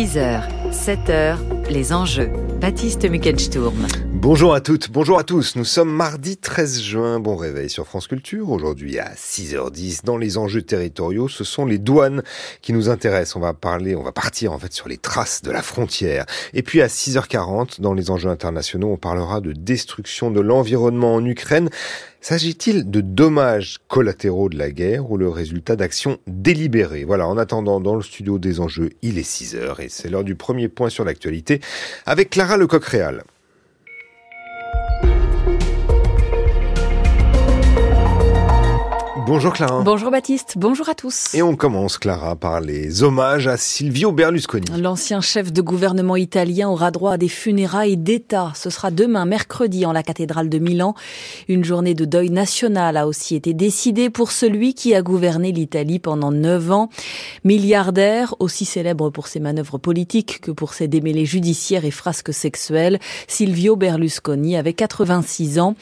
6h, 7h, les enjeux. Baptiste Muckensturm. Bonjour à toutes, bonjour à tous. Nous sommes mardi 13 juin. Bon réveil sur France Culture. Aujourd'hui à 6h10 dans les enjeux territoriaux, ce sont les douanes qui nous intéressent. On va parler, on va partir en fait sur les traces de la frontière. Et puis à 6h40 dans les enjeux internationaux, on parlera de destruction de l'environnement en Ukraine. S'agit-il de dommages collatéraux de la guerre ou le résultat d'actions délibérées? Voilà, en attendant, dans le studio des enjeux, il est 6 heures et c'est l'heure du premier point sur l'actualité avec Clara Lecoq-Réal. Bonjour Clara. Bonjour Baptiste, bonjour à tous. Et on commence Clara par les hommages à Silvio Berlusconi. L'ancien chef de gouvernement italien aura droit à des funérailles d'État. Ce sera demain, mercredi, en la cathédrale de Milan. Une journée de deuil national a aussi été décidée pour celui qui a gouverné l'Italie pendant neuf ans. Milliardaire, aussi célèbre pour ses manœuvres politiques que pour ses démêlés judiciaires et frasques sexuelles, Silvio Berlusconi avait 86 ans.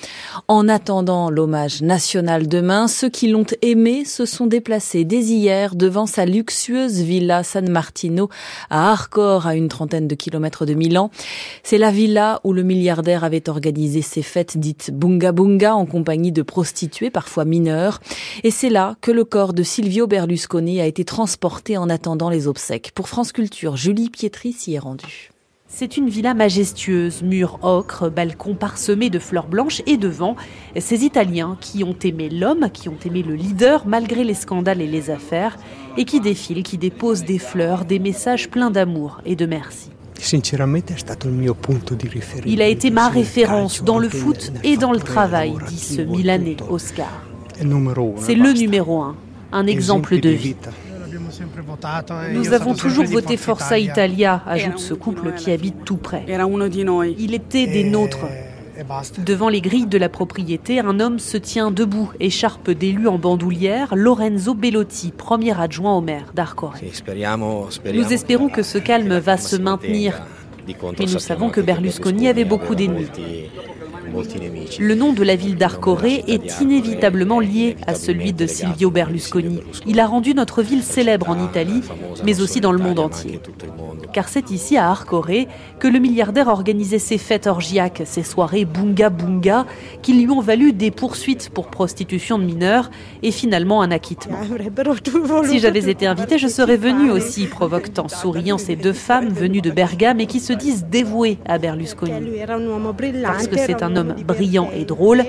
En attendant l'hommage national demain, ceux qui l'ont aimé se sont déplacés dès hier devant sa luxueuse villa San Martino à Arcor, à une trentaine de kilomètres de Milan. C'est la villa où le milliardaire avait organisé ses fêtes dites Bunga Bunga en compagnie de prostituées, parfois mineures. Et c'est là que le corps de Silvio Berlusconi a été transporté en attendant les obsèques. Pour France Culture, Julie Pietri s'y est rendue. C'est une villa majestueuse, murs ocre, balcons parsemés de fleurs blanches et devant, ces Italiens qui ont aimé l'homme, qui ont aimé le leader malgré les scandales et les affaires, et qui défilent, qui déposent des fleurs, des messages pleins d'amour et de merci. Il a été ma référence dans le foot et dans le travail, dit ce Milanais Oscar. C'est le numéro un, un exemple de vie. Nous avons toujours voté Forza Italia, ajoute ce couple qui habite tout près. Il était des nôtres. Devant les grilles de la propriété, un homme se tient debout, écharpe d'élu en bandoulière, Lorenzo Bellotti, premier adjoint au maire d'Arcore. Nous espérons que ce calme va se maintenir, mais nous savons que Berlusconi avait beaucoup d'ennemis. Le nom de la ville d'Arcoré est inévitablement lié à celui de Silvio Berlusconi. Il a rendu notre ville célèbre en Italie, mais aussi dans le monde entier. Car c'est ici, à Arcoré, que le milliardaire organisait ses fêtes orgiaques, ses soirées bunga bunga, qui lui ont valu des poursuites pour prostitution de mineurs et finalement un acquittement. Si j'avais été invitée, je serais venue aussi, provoque en souriant ces deux femmes venues de Bergame et qui se disent dévouées à Berlusconi. Parce que c'est un homme brillant et drôle,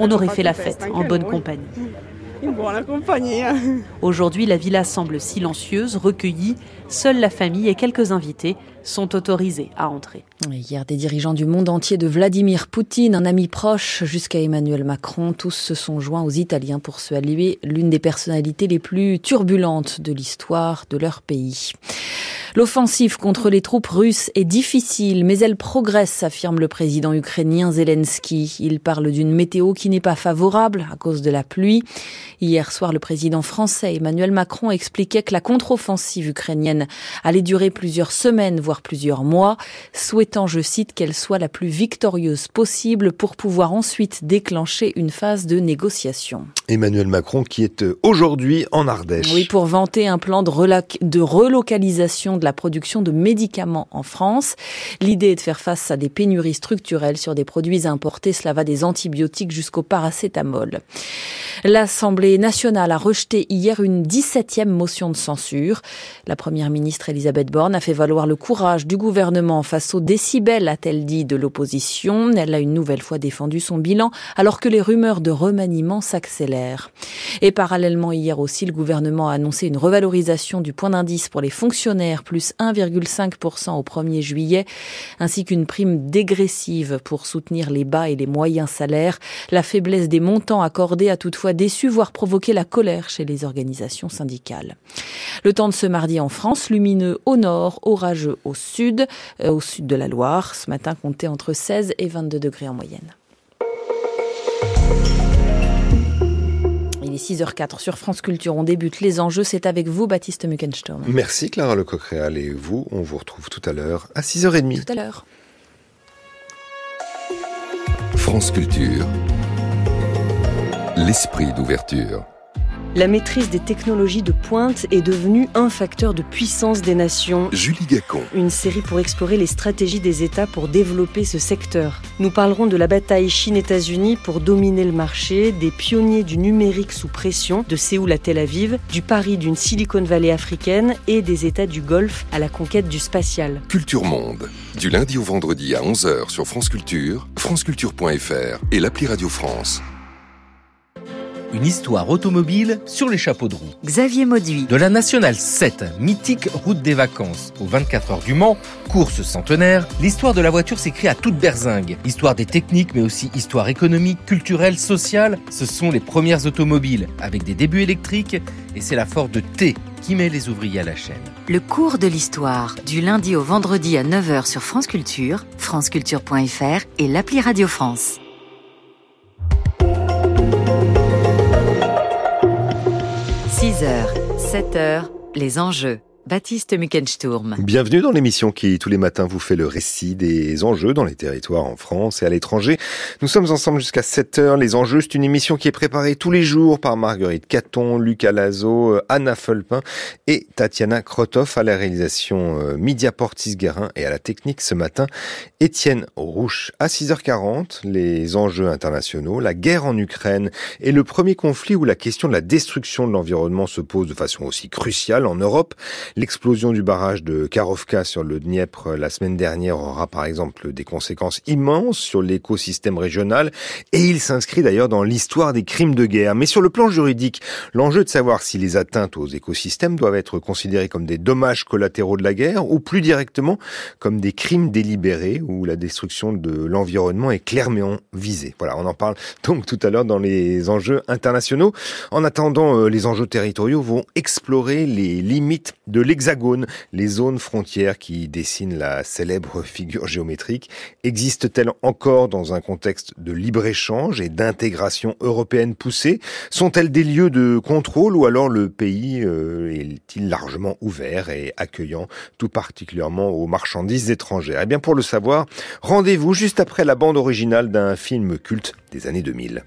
on aurait fait la fête en bonne compagnie. Aujourd'hui, la villa semble silencieuse, recueillie. Seule la famille et quelques invités sont autorisés à entrer. Hier, des dirigeants du monde entier, de Vladimir Poutine, un ami proche, jusqu'à Emmanuel Macron, tous se sont joints aux Italiens pour saluer l'une des personnalités les plus turbulentes de l'histoire de leur pays. L'offensive contre les troupes russes est difficile, mais elle progresse, affirme le président ukrainien Zelensky. Il parle d'une météo qui n'est pas favorable à cause de la pluie. Hier soir, le président français Emmanuel Macron expliquait que la contre-offensive ukrainienne allait durer plusieurs semaines, voire plusieurs mois, souhaitant, je cite, qu'elle soit la plus victorieuse possible pour pouvoir ensuite déclencher une phase de négociation. Emmanuel Macron qui est euh, aujourd'hui en Ardèche. Oui, pour vanter un plan de, de relocalisation de la production de médicaments en France. L'idée est de faire face à des pénuries structurelles sur des produits importés. Cela va des antibiotiques jusqu'au paracétamol. L'Assemblée nationale a rejeté hier une 17e motion de censure. La première ministre Elisabeth Borne a fait valoir le courage du gouvernement face aux décibels, a-t-elle dit, de l'opposition. Elle a une nouvelle fois défendu son bilan alors que les rumeurs de remaniement s'accélèrent. Et parallèlement hier aussi, le gouvernement a annoncé une revalorisation du point d'indice pour les fonctionnaires plus 1,5% au 1er juillet, ainsi qu'une prime dégressive pour soutenir les bas et les moyens salaires. La faiblesse des montants accordés a toutefois déçu, voire provoqué la colère chez les organisations syndicales. Le temps de ce mardi en France, lumineux au nord, orageux au sud, euh, au sud de la Loire. Ce matin, comptait entre 16 et 22 degrés en moyenne. Il est 6h04 sur France Culture. On débute les enjeux. C'est avec vous, Baptiste Muckensturm. Merci, Clara Lecoq-Réal. Et vous, on vous retrouve tout à l'heure à 6h30. Tout à l'heure. France Culture. L'esprit d'ouverture. La maîtrise des technologies de pointe est devenue un facteur de puissance des nations. Julie Gacon. Une série pour explorer les stratégies des États pour développer ce secteur. Nous parlerons de la bataille Chine-États-Unis pour dominer le marché, des pionniers du numérique sous pression, de Séoul à Tel Aviv, du pari d'une Silicon Valley africaine et des États du Golfe à la conquête du spatial. Culture Monde. Du lundi au vendredi à 11h sur France Culture, franceculture.fr et l'appli Radio France une histoire automobile sur les chapeaux de roue. Xavier Mauduit. De la Nationale 7, mythique route des vacances, aux 24 heures du Mans, course centenaire, l'histoire de la voiture s'écrit à toute berzingue. Histoire des techniques, mais aussi histoire économique, culturelle, sociale. Ce sont les premières automobiles, avec des débuts électriques, et c'est la Ford T qui met les ouvriers à la chaîne. Le cours de l'histoire, du lundi au vendredi à 9h sur France Culture, franceculture.fr et l'appli Radio France. 6h, 7h, les enjeux. Baptiste Muckensturm. Bienvenue dans l'émission qui, tous les matins, vous fait le récit des enjeux dans les territoires en France et à l'étranger. Nous sommes ensemble jusqu'à 7 heures. Les enjeux, c'est une émission qui est préparée tous les jours par Marguerite Caton, Lucas Lazo, Anna Fulpin et Tatiana Krotov à la réalisation euh, Mediaport Guérin et à la technique ce matin. Étienne Rouche à 6h40. Les enjeux internationaux, la guerre en Ukraine et le premier conflit où la question de la destruction de l'environnement se pose de façon aussi cruciale en Europe. L'explosion du barrage de Karovka sur le Dniepr la semaine dernière aura par exemple des conséquences immenses sur l'écosystème régional et il s'inscrit d'ailleurs dans l'histoire des crimes de guerre. Mais sur le plan juridique, l'enjeu de savoir si les atteintes aux écosystèmes doivent être considérées comme des dommages collatéraux de la guerre ou plus directement comme des crimes délibérés où la destruction de l'environnement est clairement visée. Voilà, on en parle donc tout à l'heure dans les enjeux internationaux. En attendant, euh, les enjeux territoriaux vont explorer les limites de l'Hexagone, les zones frontières qui dessinent la célèbre figure géométrique, existent-elles encore dans un contexte de libre-échange et d'intégration européenne poussée? Sont-elles des lieux de contrôle ou alors le pays euh, est-il largement ouvert et accueillant, tout particulièrement aux marchandises étrangères? Eh bien pour le savoir, rendez-vous juste après la bande originale d'un film culte des années 2000.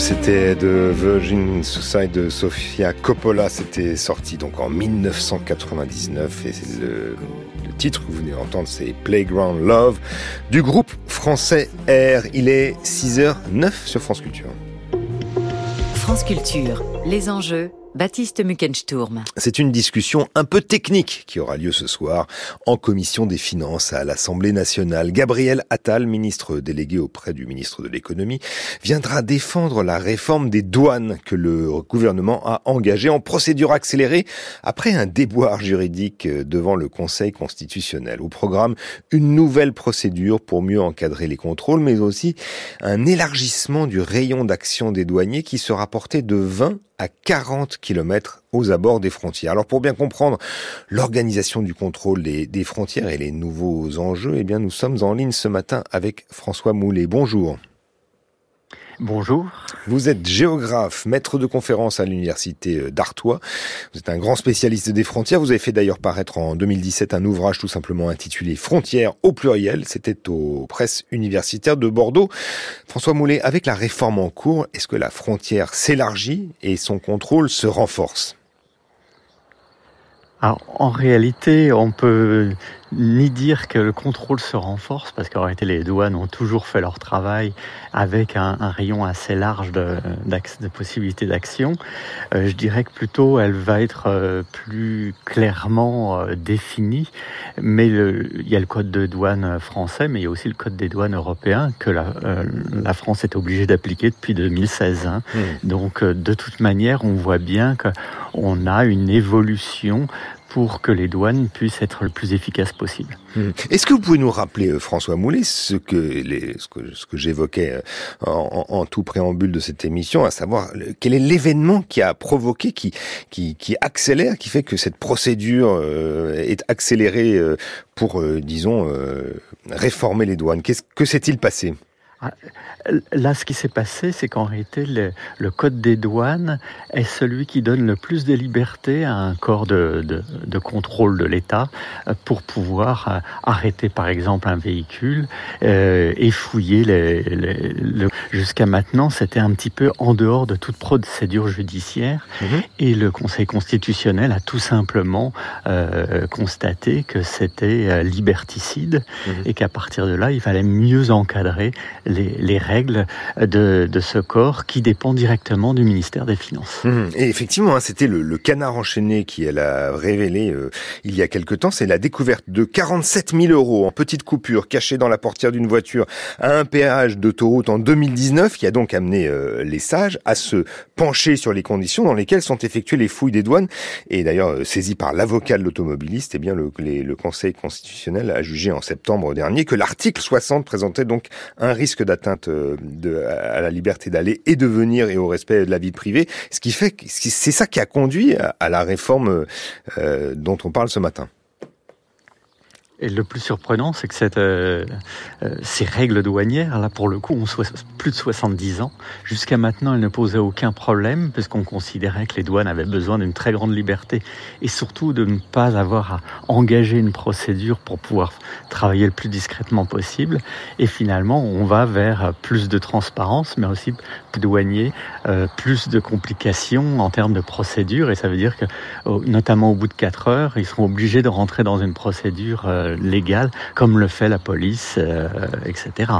C'était de Virgin Suicide de Sofia Coppola. C'était sorti donc en 1999 et le, le, titre que vous venez d'entendre, c'est Playground Love du groupe français R. Il est 6h09 sur France Culture. France Culture, les enjeux Baptiste Muckensturm. C'est une discussion un peu technique qui aura lieu ce soir en commission des finances à l'Assemblée nationale. Gabriel Attal, ministre délégué auprès du ministre de l'économie, viendra défendre la réforme des douanes que le gouvernement a engagée en procédure accélérée après un déboire juridique devant le Conseil constitutionnel. Au programme, une nouvelle procédure pour mieux encadrer les contrôles, mais aussi un élargissement du rayon d'action des douaniers qui sera porté de 20 à 40 km aux abords des frontières. Alors pour bien comprendre l'organisation du contrôle des, frontières et les nouveaux enjeux, eh bien nous sommes en ligne ce matin avec François Moulet. Bonjour. Bonjour. Vous êtes géographe, maître de conférence à l'université euh, d'Artois. Vous êtes un grand spécialiste des frontières. Vous avez fait d'ailleurs paraître en 2017 un ouvrage tout simplement intitulé Frontières au pluriel. C'était aux presses universitaires de Bordeaux. François Moulet, avec la réforme en cours, est-ce que la frontière s'élargit et son contrôle se renforce? Alors, en réalité, on peut ni dire que le contrôle se renforce, parce qu'en réalité les douanes ont toujours fait leur travail avec un, rayon assez large de, de possibilités d'action. Euh, je dirais que plutôt elle va être euh, plus clairement euh, définie, mais il y a le code de douane français, mais il y a aussi le code des douanes européen que la, la France est obligée d'appliquer depuis 2016. Hein. Mmh. Donc de toute manière, on voit bien qu'on a une évolution pour que les douanes puissent être le plus efficaces possible. Hmm. Est-ce que vous pouvez nous rappeler, euh, François Moulet, ce que, ce que, ce que j'évoquais euh, en, en, tout préambule de cette émission, à savoir quel est l'événement qui a provoqué, qui, qui, qui, accélère, qui fait que cette procédure euh, est accélérée pour, disons, réformer les douanes? Qu'est-ce que s'est-il passé? Là, ce qui s'est passé, c'est qu'en réalité, le, code des douanes est celui qui donne le plus de liberté à un corps de, de, contrôle de l'État euh, pour pouvoir euh, arrêter, par exemple, un véhicule euh, et fouiller. Les, le... Jusqu'à maintenant, c'était un petit peu en dehors de toute procédure judiciaire. Mhm. Et le Conseil constitutionnel a tout simplement euh, constaté que c'était liberticide mhm. et qu'à partir de là, il fallait mieux encadrer les, règles de, ce corps qui dépend directement du ministère des Finances. Mmh. Et effectivement, hein, c'était le, canard enchaîné qui elle a révélé euh, il y a quelque temps, c'est la découverte de 47 000 euros en petites coupures cachées dans la portière d'une voiture à un péage d'autoroute en 2019 qui a donc amené euh, les sages à se pencher sur les conditions dans lesquelles sont effectuées les fouilles des douanes. Et d'ailleurs, euh, saisi par l'avocat de l'automobiliste, eh bien le, le Conseil constitutionnel a jugé en septembre dernier que l'article 60 présentait donc un risque d'atteinte euh, à la liberté d'aller et de venir et au respect de la vie privée, ce qui fait c'est ça qui a conduit à, la réforme euh, dont on parle ce matin. Et le plus surprenant, c'est que euh, euh, ces règles douanières, là pour le coup, ont plus de 70 ans. Jusqu'à maintenant, elles ne posaient aucun problème, puisqu'on considérait que les douanes avaient besoin d'une très grande liberté et surtout de ne pas avoir à engager une procédure pour pouvoir travailler le plus discrètement possible. Et finalement, on va vers plus de transparence, mais aussi douanier, euh, plus de complications en termes de procédure. Et ça veut dire que, notamment au bout de 4 heures, ils seront obligés de rentrer dans une procédure légal, comme le fait la police, euh, etc.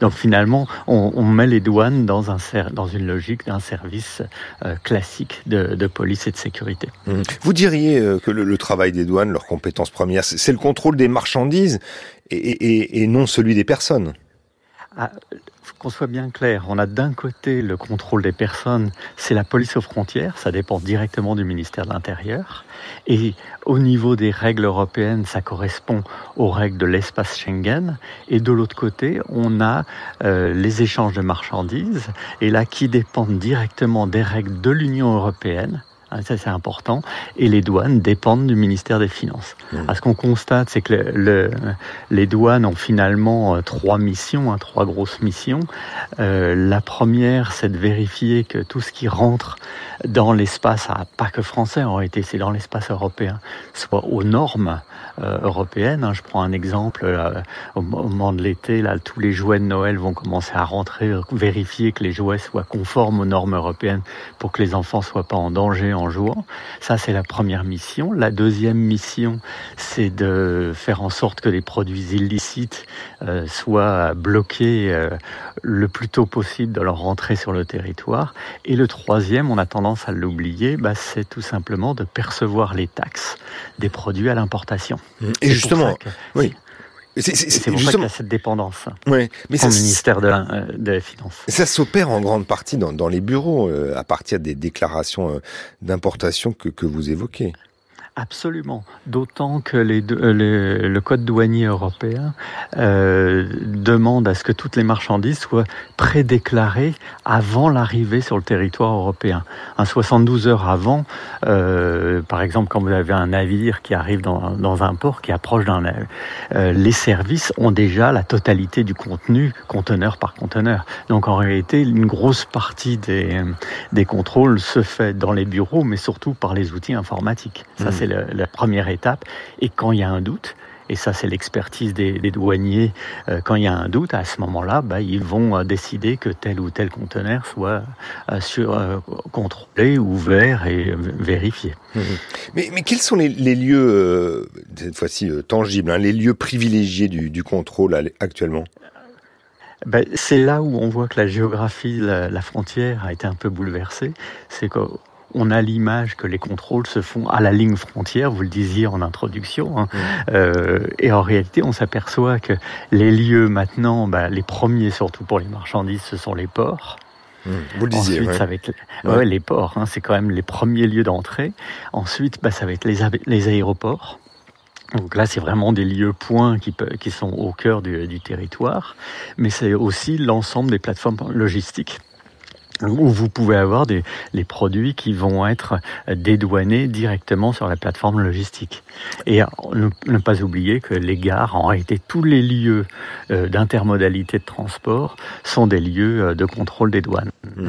Donc finalement, on, met les douanes dans, un, dans une logique d'un service euh, classique de, police et de sécurité. Mmh. Vous diriez euh, que le, travail des douanes, leur compétence première, c'est le contrôle des marchandises et, non celui des personnes? Ah, qu'on soit bien clair, on a d'un côté le contrôle des personnes, c'est la police aux frontières, ça dépend directement du ministère de l'Intérieur. Et au niveau des règles européennes, ça correspond aux règles de l'espace Schengen. Et de l'autre côté, on a euh, les échanges de marchandises, et là qui dépendent directement des règles de l'Union européenne Hein, ça, c'est important. Et les douanes dépendent du ministère des Finances. Mmh. ce qu'on constate, c'est que le, les douanes ont finalement euh, trois missions, hein, trois grosses missions. Euh, la première, c'est de vérifier que tout ce qui rentre dans l'espace, ah, pas que français en réalité, c'est dans l'espace européen, soit aux normes euh, européennes. Hein. Je prends un exemple, au moment de l'été, là, tous les jouets de Noël vont commencer à rentrer, vérifier que les jouets soient conformes aux normes européennes pour que les enfants soient pas en danger en jouant. Ça, c'est la première mission. La deuxième mission, c'est de faire en sorte que les produits illicites euh, soient bloqués euh, le plus tôt possible de leur rentrée sur le territoire. Et le troisième, on a tendance à l'oublier, bah, c'est tout simplement de percevoir les taxes des produits à l'importation. Et justement, oui. C'est pour ça qu'il y a cette dépendance ouais, mais au ministère de la, euh, de Finances. Ça s'opère en grande partie dans, dans les bureaux, euh, à partir des déclarations euh, d'importation que, que vous évoquez. Absolument. D'autant que les, euh, le code douanier européen euh, demande à ce que toutes les marchandises soient prédéclarées avant l'arrivée sur le territoire européen. Un 72 heures avant, euh, par exemple, quand vous avez un navire qui arrive dans, dans un port, qui approche d'un navire, euh, les services ont déjà la totalité du contenu, conteneur par conteneur. Donc en réalité, une grosse partie des, des contrôles se fait dans les bureaux, mais surtout par les outils informatiques. Ça, mmh. C'est la première étape. Et quand il y a un doute, et ça c'est l'expertise des, douaniers, euh, quand il y a un doute, à ce moment-là, bah, ils vont euh, décider que tel ou tel conteneur soit euh, sur, contrôlé, ouvert et vérifié. Mmh. Mais, mais, quels sont les, lieux, cette fois-ci tangibles, hein, les lieux privilégiés du, contrôle actuellement? Ben, c'est là où on voit que la géographie, la, la, frontière a été un peu bouleversée. C'est on a l'image que les contrôles se font à la ligne frontière, vous le disiez en introduction, hein. euh, et en réalité on s'aperçoit que les lieux maintenant, bah, les premiers surtout pour les marchandises, ce sont les ports. Mmh. Vous le disiez, Ensuite, ça va être, les ports, hein, c'est quand même les premiers lieux d'entrée. Ensuite, bah, ça va être les, les aéroports. Donc là, c'est vraiment des lieux points qui, qui sont au cœur du, du territoire, mais c'est aussi l'ensemble des plateformes logistiques où vous pouvez avoir des, les produits qui vont être dédouanés directement sur la plateforme logistique. Et ne, pas oublier que les gares, en réalité, tous les lieux euh, d'intermodalité de transport sont des lieux euh, de contrôle des douanes. Mmh.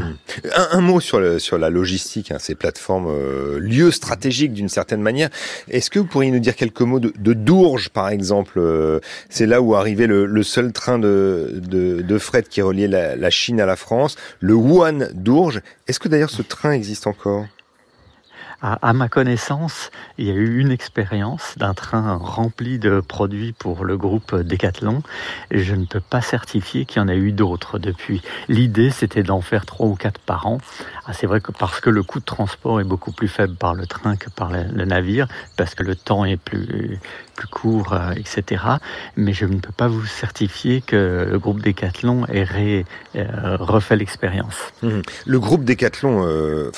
Un, mot sur, la logistique, hein, ces plateformes, euh, lieux stratégiques d'une certaine manière. Est-ce que vous pourriez nous dire quelques mots de, de Dourges, par exemple C'est là où arrivait le, seul train de, de, fret qui reliait la Chine à la France, le Wuhan d'Ourges. Est-ce que d'ailleurs ce train existe encore? À, ma connaissance, il y a eu une expérience d'un train rempli de produits pour le groupe Decathlon je ne peux pas certifier qu'il y en a eu d'autres depuis. L'idée, c'était d'en faire trois ou quatre par an. Ah, c'est vrai que parce que le coût de transport est beaucoup plus faible par le train que par le, navire, parce que le temps est plus, plus court, euh, etc. Mais je ne peux pas vous certifier que le groupe Decathlon ait euh, refait l'expérience. Mmh. Le groupe Decathlon, euh,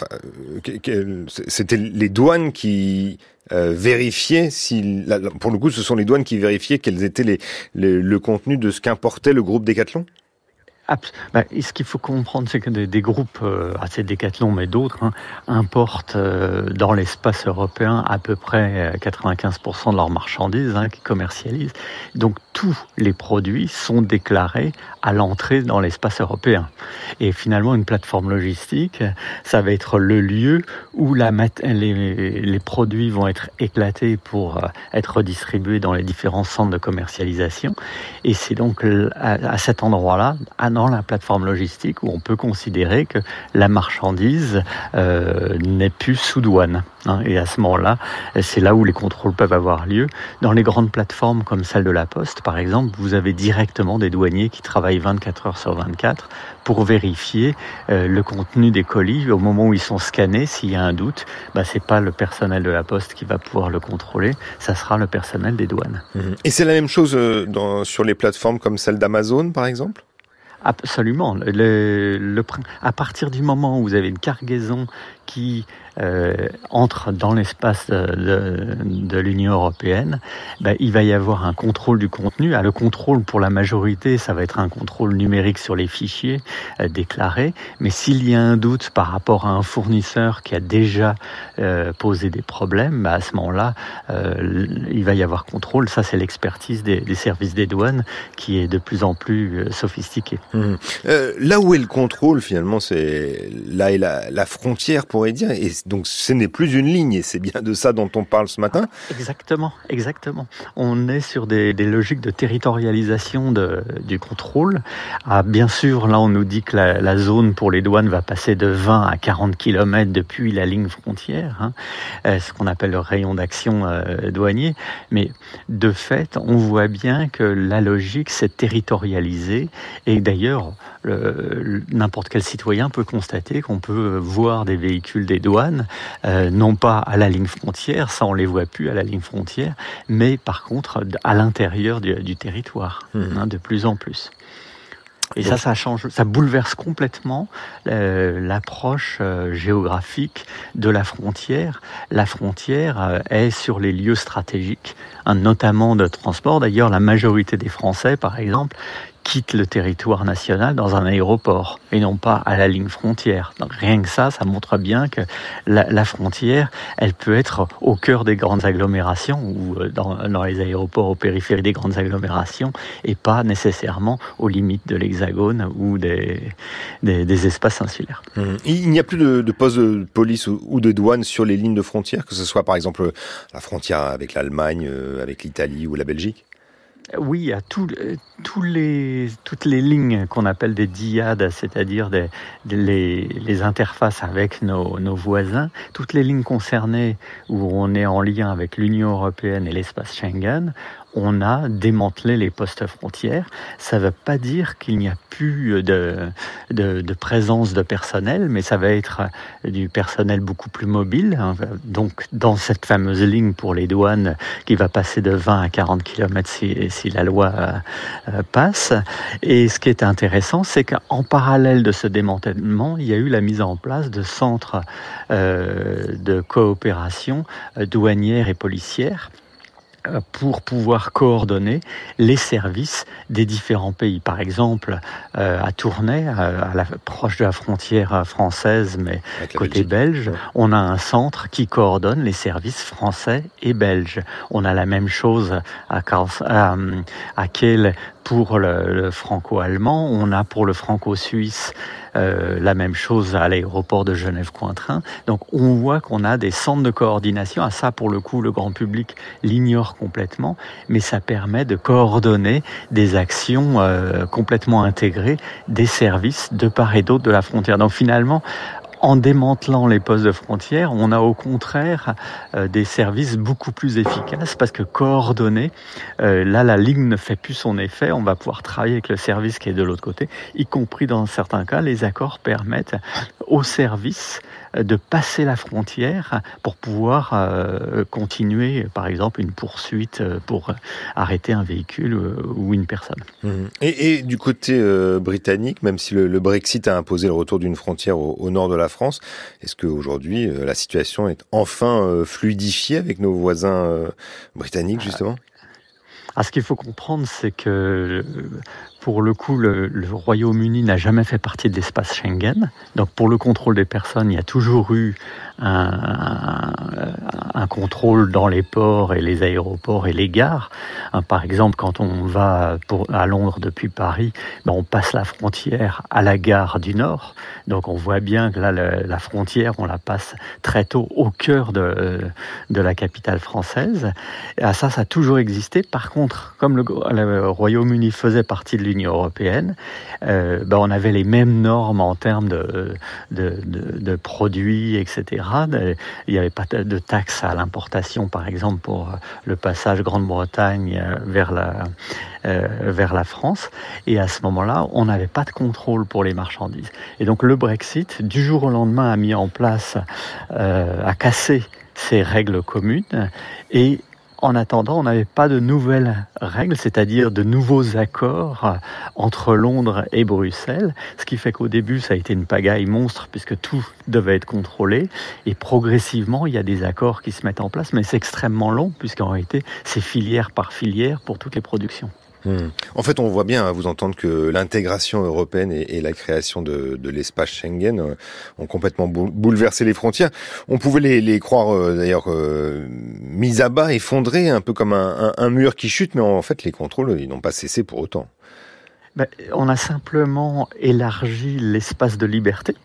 c'était les douanes qui euh, vérifiaient si, pour le coup, ce sont les douanes qui vérifiaient quels étaient les, le contenu de ce qu'importait le groupe Decathlon? Bah, ce qu'il faut comprendre, c'est que des, groupes, euh, assez décathlon, mais d'autres, hein, importent euh, dans l'espace européen à peu près 95% de leurs marchandises hein, qui commercialisent. Donc tous les produits sont déclarés à l'entrée dans l'espace européen. Et finalement, une plateforme logistique, ça va être le lieu où les, produits vont être éclatés pour euh, être redistribués dans les différents centres de commercialisation. Et c'est donc à, à cet endroit-là, dans la plateforme logistique où on peut considérer que la marchandise euh, n'est plus sous douane. Hein. et à ce moment-là, c'est là où les contrôles peuvent avoir lieu. Dans les grandes plateformes comme celle de la Poste, par exemple, vous avez directement des douaniers qui travaillent 24 heures sur 24 pour vérifier euh, le contenu des colis. Au moment où ils sont scannés, s'il y a un doute, bah, c'est pas le personnel de la Poste qui va pouvoir le contrôler, ça sera le personnel des douanes. Et c'est la même chose euh, sur les plateformes comme celle d'Amazon, par exemple? Absolument. Le, à partir du moment où vous avez une cargaison qui euh, entre dans l'espace de, de, l'Union européenne, ben, il va y avoir un contrôle du contenu. Ah, le contrôle pour la majorité, ça va être un contrôle numérique sur les fichiers euh, déclarés. Mais s'il y a un doute par rapport à un fournisseur qui a déjà euh, posé des problèmes, ben, à ce moment-là, euh, il va y avoir contrôle. Ça, c'est l'expertise des, des, services des douanes qui est de plus en plus euh, sophistiquée. Mmh. là où est le contrôle, finalement, c'est là est la, la frontière, pourrait dire. Donc ce n'est plus une ligne et c'est bien de ça dont on parle ce matin. Exactement, exactement. On est sur des, logiques de territorialisation du contrôle. Ah, bien sûr, là on nous dit que la, zone pour les douanes va passer de 20 à 40 km depuis la ligne frontière, hein, euh, ce qu'on appelle le rayon d'action euh, douanier. Mais de fait, on voit bien que la logique s'est territorialisée et d'ailleurs n'importe quel citoyen peut constater qu'on peut voir des véhicules des douanes, euh, non pas à la ligne frontière, ça on les voit plus à la ligne frontière, mais par contre à l'intérieur du, territoire, mmh. hein, de plus en plus. Et ça, ça change, ça bouleverse complètement euh, l'approche euh, géographique de la frontière. La frontière est sur les lieux stratégiques, hein, notamment de transport. D'ailleurs, la majorité des Français, par exemple, quitte le territoire national dans un aéroport et non pas à la ligne frontière. Donc rien que ça, ça montre bien que la, frontière, elle peut être au cœur des grandes agglomérations ou euh, dans, les aéroports au périphérie des grandes agglomérations et pas nécessairement aux limites de l'hexagone ou des, espaces insulaires. Mmh. Il n'y a plus de, de postes de police ou de douane sur les lignes de frontière, que ce soit par exemple la frontière avec l'Allemagne, euh, avec l'Italie ou la Belgique? Oui, à tous les, toutes les lignes qu'on appelle des diades, c'est-à-dire des, les, interfaces avec nos, nos, voisins, toutes les lignes concernées où on est en lien avec l'Union européenne et l'espace Schengen, on a démantelé les postes frontières. Ça ne veut pas dire qu'il n'y a plus de, de, présence de personnel, mais ça va être du personnel beaucoup plus mobile. Donc, dans cette fameuse ligne pour les douanes qui va passer de 20 à 40 km si, si la loi euh, passe. Et ce qui est intéressant, c'est qu'en parallèle de ce démantèlement, il y a eu la mise en place de centres euh, de coopération euh, douanière et policière pour pouvoir coordonner les services des différents pays. Par exemple, euh, à Tournai, euh, à la, proche de la frontière française, mais côté belge, on a un centre qui coordonne les services français et belges. On a la même chose à, à, à Kiel pour le, franco-allemand, on a pour le franco-suisse euh, la même chose à l'aéroport de Genève-Cointrin. Donc on voit qu'on a des centres de coordination. À ça, pour le coup, le grand public l'ignore complètement, mais ça permet de coordonner des actions euh, complètement intégrées des services de part et d'autre de la frontière. Donc finalement, en démantelant les postes de frontières, on a au contraire euh, des services beaucoup plus efficaces parce que coordonnés, euh, là la ligne ne fait plus son effet, on va pouvoir travailler avec le service qui est de l'autre côté, y compris dans certains cas, les accords permettent au service de passer la frontière pour pouvoir euh, continuer, par exemple, une poursuite euh, pour arrêter un véhicule euh, ou une personne. Mmh. Et, du côté britannique, même si le, Brexit a imposé le retour d'une frontière au, nord de la France, est-ce qu'aujourd'hui la situation est enfin fluidifiée avec nos voisins britanniques, justement? ah, ce qu'il faut comprendre, c'est que pour le coup, le, Royaume-Uni n'a jamais fait partie de l'espace Schengen. Donc pour le contrôle des personnes, il y a toujours eu un, contrôle dans les ports et les aéroports et les gares. Hein, par exemple, quand on va à Londres depuis Paris, ben on passe la frontière à la gare du Nord. Donc on voit bien que là, la frontière, on la passe très tôt au cœur de, la capitale française. Et ça, ça a toujours existé. Par contre, comme le, le Royaume-Uni faisait partie de l'Union européenne, euh, ben on avait les mêmes normes en termes de, produits, etc. Il n'y avait pas de taxes à l'importation, par exemple, pour le passage Grande-Bretagne euh, vers la, euh, France. Et à ce moment-là, on n'avait pas de contrôle pour les marchandises. Et donc le Brexit, du jour au lendemain, a mis en place, euh, a cassé ces règles communes et en attendant, on n'avait pas de nouvelles règles, c'est-à-dire de nouveaux accords entre Londres et Bruxelles, ce qui fait qu'au début, ça a été une pagaille monstre puisque tout devait être contrôlé. Et progressivement, il y a des accords qui se mettent en place, mais c'est extrêmement long puisqu'en réalité, c'est filière par filière pour toutes les productions. Hmm. En fait, on voit bien à vous entendre que l'intégration européenne et, la création de, l'espace Schengen euh, ont complètement bouleversé les frontières. On pouvait les, croire euh, d'ailleurs euh, mis à bas, effondrés, un peu comme un, mur qui chute, mais en fait, les contrôles, n'ont pas cessé pour autant. Ben, on a simplement élargi l'espace de liberté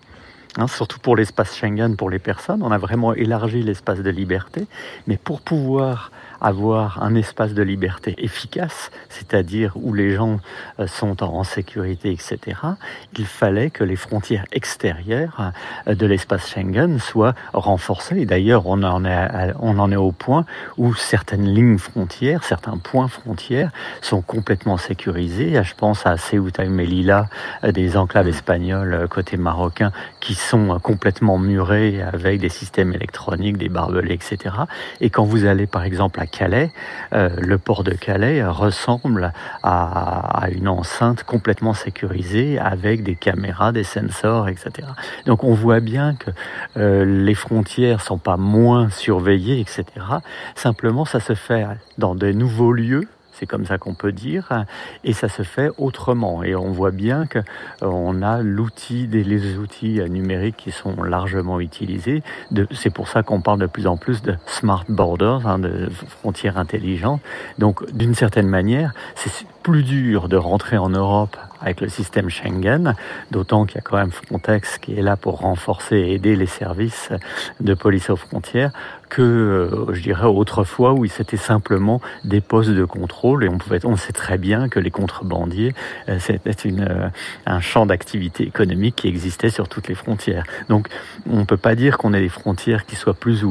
hein, surtout pour l'espace Schengen, pour les personnes. On a vraiment élargi l'espace de liberté, mais pour pouvoir avoir un espace de liberté efficace, c'est-à-dire où les gens euh, sont en sécurité, etc., il fallait que les frontières extérieures euh, de l'espace Schengen soient renforcées. Et d'ailleurs, on en est, au point où certaines lignes frontières, certains points frontières sont complètement sécurisés. Je pense à Ceuta et Melilla, euh, des enclaves espagnoles côté marocain, qui sont complètement murées avec des systèmes électroniques, des barbelés, etc. Et quand vous allez par exemple à Calais, euh, le port de Calais ressemble à, une enceinte complètement sécurisée avec des caméras, des sensors, etc. Donc on voit bien que euh, les frontières sont pas moins surveillées, etc. Simplement, ça se fait dans de nouveaux lieux c'est comme ça qu'on peut dire, et ça se fait autrement. Et on voit bien qu'on a l'outil, les outils numériques qui sont largement utilisés. C'est pour ça qu'on parle de plus en plus de smart borders, hein, de frontières intelligentes. Donc, d'une certaine manière, c'est plus dur de rentrer en Europe avec le système Schengen, d'autant qu'il y a quand même Frontex qui est là pour renforcer et aider les services de police aux frontières, que euh, je dirais autrefois où c'était simplement des postes de contrôle et on pouvait, on sait très bien que les contrebandiers euh, c'était euh, un champ d'activité économique qui existait sur toutes les frontières. Donc on ne peut pas dire qu'on ait des frontières qui soient plus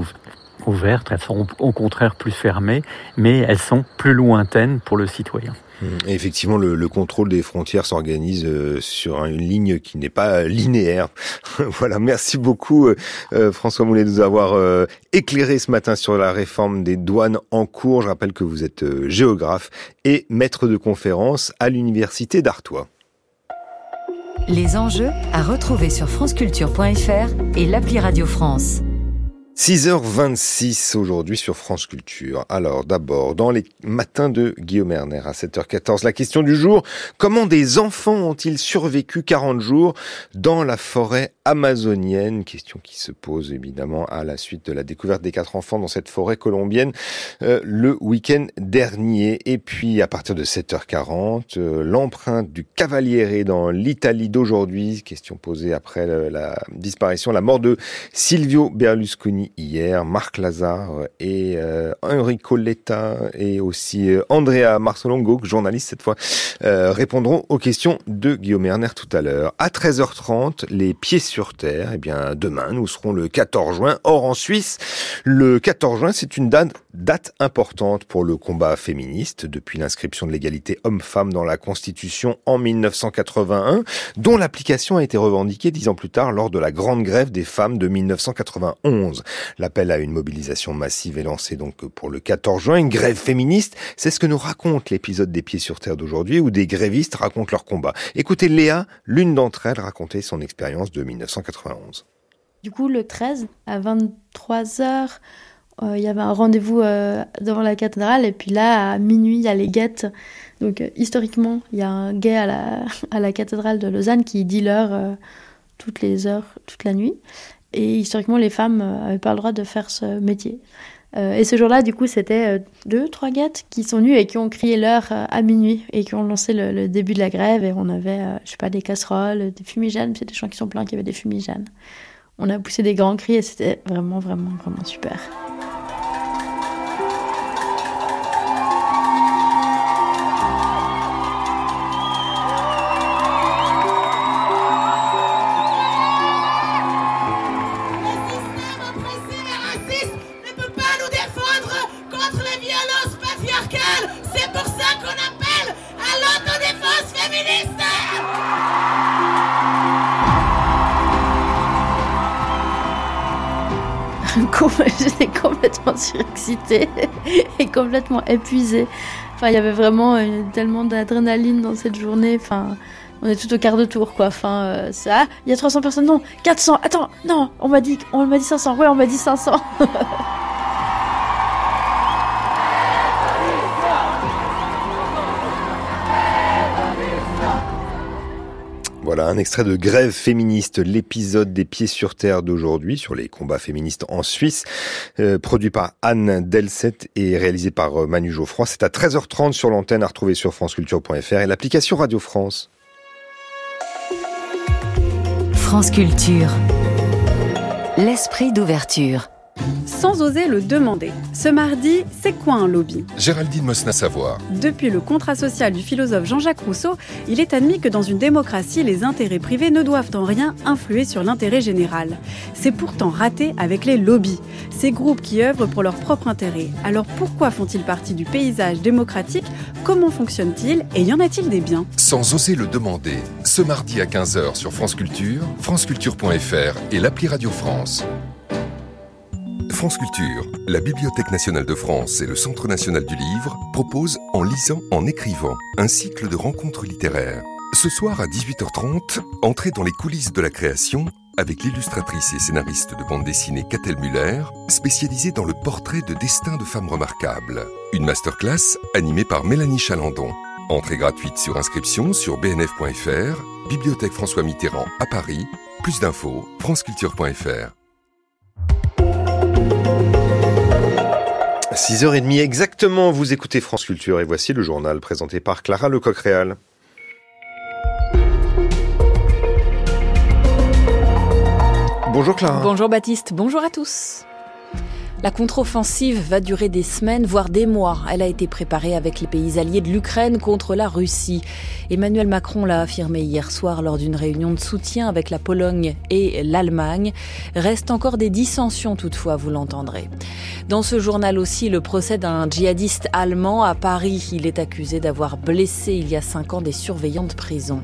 ouvertes, elles sont au contraire plus fermées, mais elles sont plus lointaines pour le citoyen. Effectivement, le, le, contrôle des frontières s'organise euh, sur une ligne qui n'est pas linéaire. voilà, merci beaucoup euh, euh, François Moulet de nous avoir éclairé ce matin sur la réforme des douanes en cours. Je rappelle que vous êtes géographe et maître de conférence à l'université d'Artois. Les enjeux à retrouver sur franceculture.fr et l'appli Radio France. 6h26 aujourd'hui sur France Culture. Alors d'abord, dans les matins de Guillaume Erner à 7h14, la question du jour, comment des enfants ont-ils survécu 40 jours dans la forêt amazonienne? Question qui se pose évidemment à la suite de la découverte des quatre enfants dans cette forêt colombienne euh, le week-end dernier. Et puis à partir de 7h40, euh, l'empreinte du Cavaliere dans l'Italie d'aujourd'hui, question posée après la disparition, la mort de Silvio Berlusconi hier, Marc Lazare et euh, Enrico Letta et aussi euh, Andrea Marcelongo, journaliste cette fois, euh, répondront aux questions de Guillaume Erner tout à l'heure. À 13h30, les pieds sur terre, eh bien demain nous serons le 14 juin. Or en Suisse, le 14 juin, c'est une date, date importante pour le combat féministe depuis l'inscription de l'égalité homme-femme dans la Constitution en 1981, dont l'application a été revendiquée dix ans plus tard lors de la grande grève des femmes de 1991. L'appel à une mobilisation massive est lancé donc pour le 14 juin. Une grève féministe, c'est ce que nous raconte l'épisode des Pieds sur Terre d'aujourd'hui où des grévistes racontent leur combat. Écoutez Léa, l'une d'entre elles, raconter son expérience de 1991. Du coup, le 13, à 23h, euh, il y avait un rendez-vous euh, devant la cathédrale et puis là, à minuit, il y a les guettes. Donc euh, historiquement, il y a un guet à la, à la cathédrale de Lausanne qui dit l'heure toutes les heures, toute la nuit. Et historiquement, les femmes n'avaient euh, pas le droit de faire ce métier. Euh, et ce jour-là, du coup, c'était euh, deux, trois guettes qui sont venues et qui ont crié l'heure à minuit et qui ont lancé le, début de la grève. Et on avait, je sais pas, des casseroles, des fumigènes. C'est des gens qui sont pleins qui avaient des fumigènes. On a poussé des grands cris et c'était vraiment, vraiment, vraiment super. et complètement épuisée. Enfin, il y avait vraiment euh, tellement d'adrénaline dans cette journée. Enfin, on est tout au quart de tour, quoi. Enfin, euh, ça, il y a 300 personnes, non, 400. Attends, non, on m'a dit, on m'a dit 500. Ouais, on m'a dit 500. un extrait de Grève féministe, l'épisode des pieds sur terre d'aujourd'hui sur les combats féministes en Suisse, euh, produit par Anne Delset et réalisé par euh, Manu Geoffroy. C'est à 13h30 sur l'antenne à retrouver sur franceculture.fr et l'application Radio France. France Culture. l'esprit d'ouverture sans oser le demander. Ce mardi, c'est quoi un lobby? Géraldine Mosna Savoir. Depuis le contrat social du philosophe Jean-Jacques Rousseau, il est admis que dans une démocratie, les intérêts privés ne doivent en rien influer sur l'intérêt général. C'est pourtant raté avec les lobbies, ces groupes qui œuvrent pour leur propre intérêt. Alors pourquoi font-ils partie du paysage démocratique? Comment fonctionnent-ils? Et y en a-t-il des biens? Sans oser le demander, ce mardi à 15h sur France Culture, franceculture.fr et l'appli Radio France. France Culture, la Bibliothèque nationale de France et le Centre national du livre proposent En lisant, en écrivant, un cycle de rencontres littéraires. Ce soir à 18h30, entrez dans les coulisses de la création avec l'illustratrice et scénariste de bande dessinée Catel Muller, spécialisée dans le portrait de destin de femmes remarquables. Une masterclass animée par Mélanie Chalandon. Entrée gratuite sur inscription sur bnf.fr, Bibliothèque François Mitterrand à Paris. Plus d'infos, franceculture.fr. 6h30 exactement, vous écoutez France Culture et voici le journal présenté par Clara Lecoq-Réal. Bonjour Clara. Bonjour Baptiste, bonjour à tous. La contre-offensive va durer des semaines, voire des mois. Elle a été préparée avec les pays alliés de l'Ukraine contre la Russie. Emmanuel Macron l'a affirmé hier soir lors d'une réunion de soutien avec la Pologne et l'Allemagne. Reste encore des dissensions toutefois, vous l'entendrez. Dans ce journal aussi, le procès d'un djihadiste allemand à Paris. Il est accusé d'avoir blessé il y a cinq ans des surveillants de prison.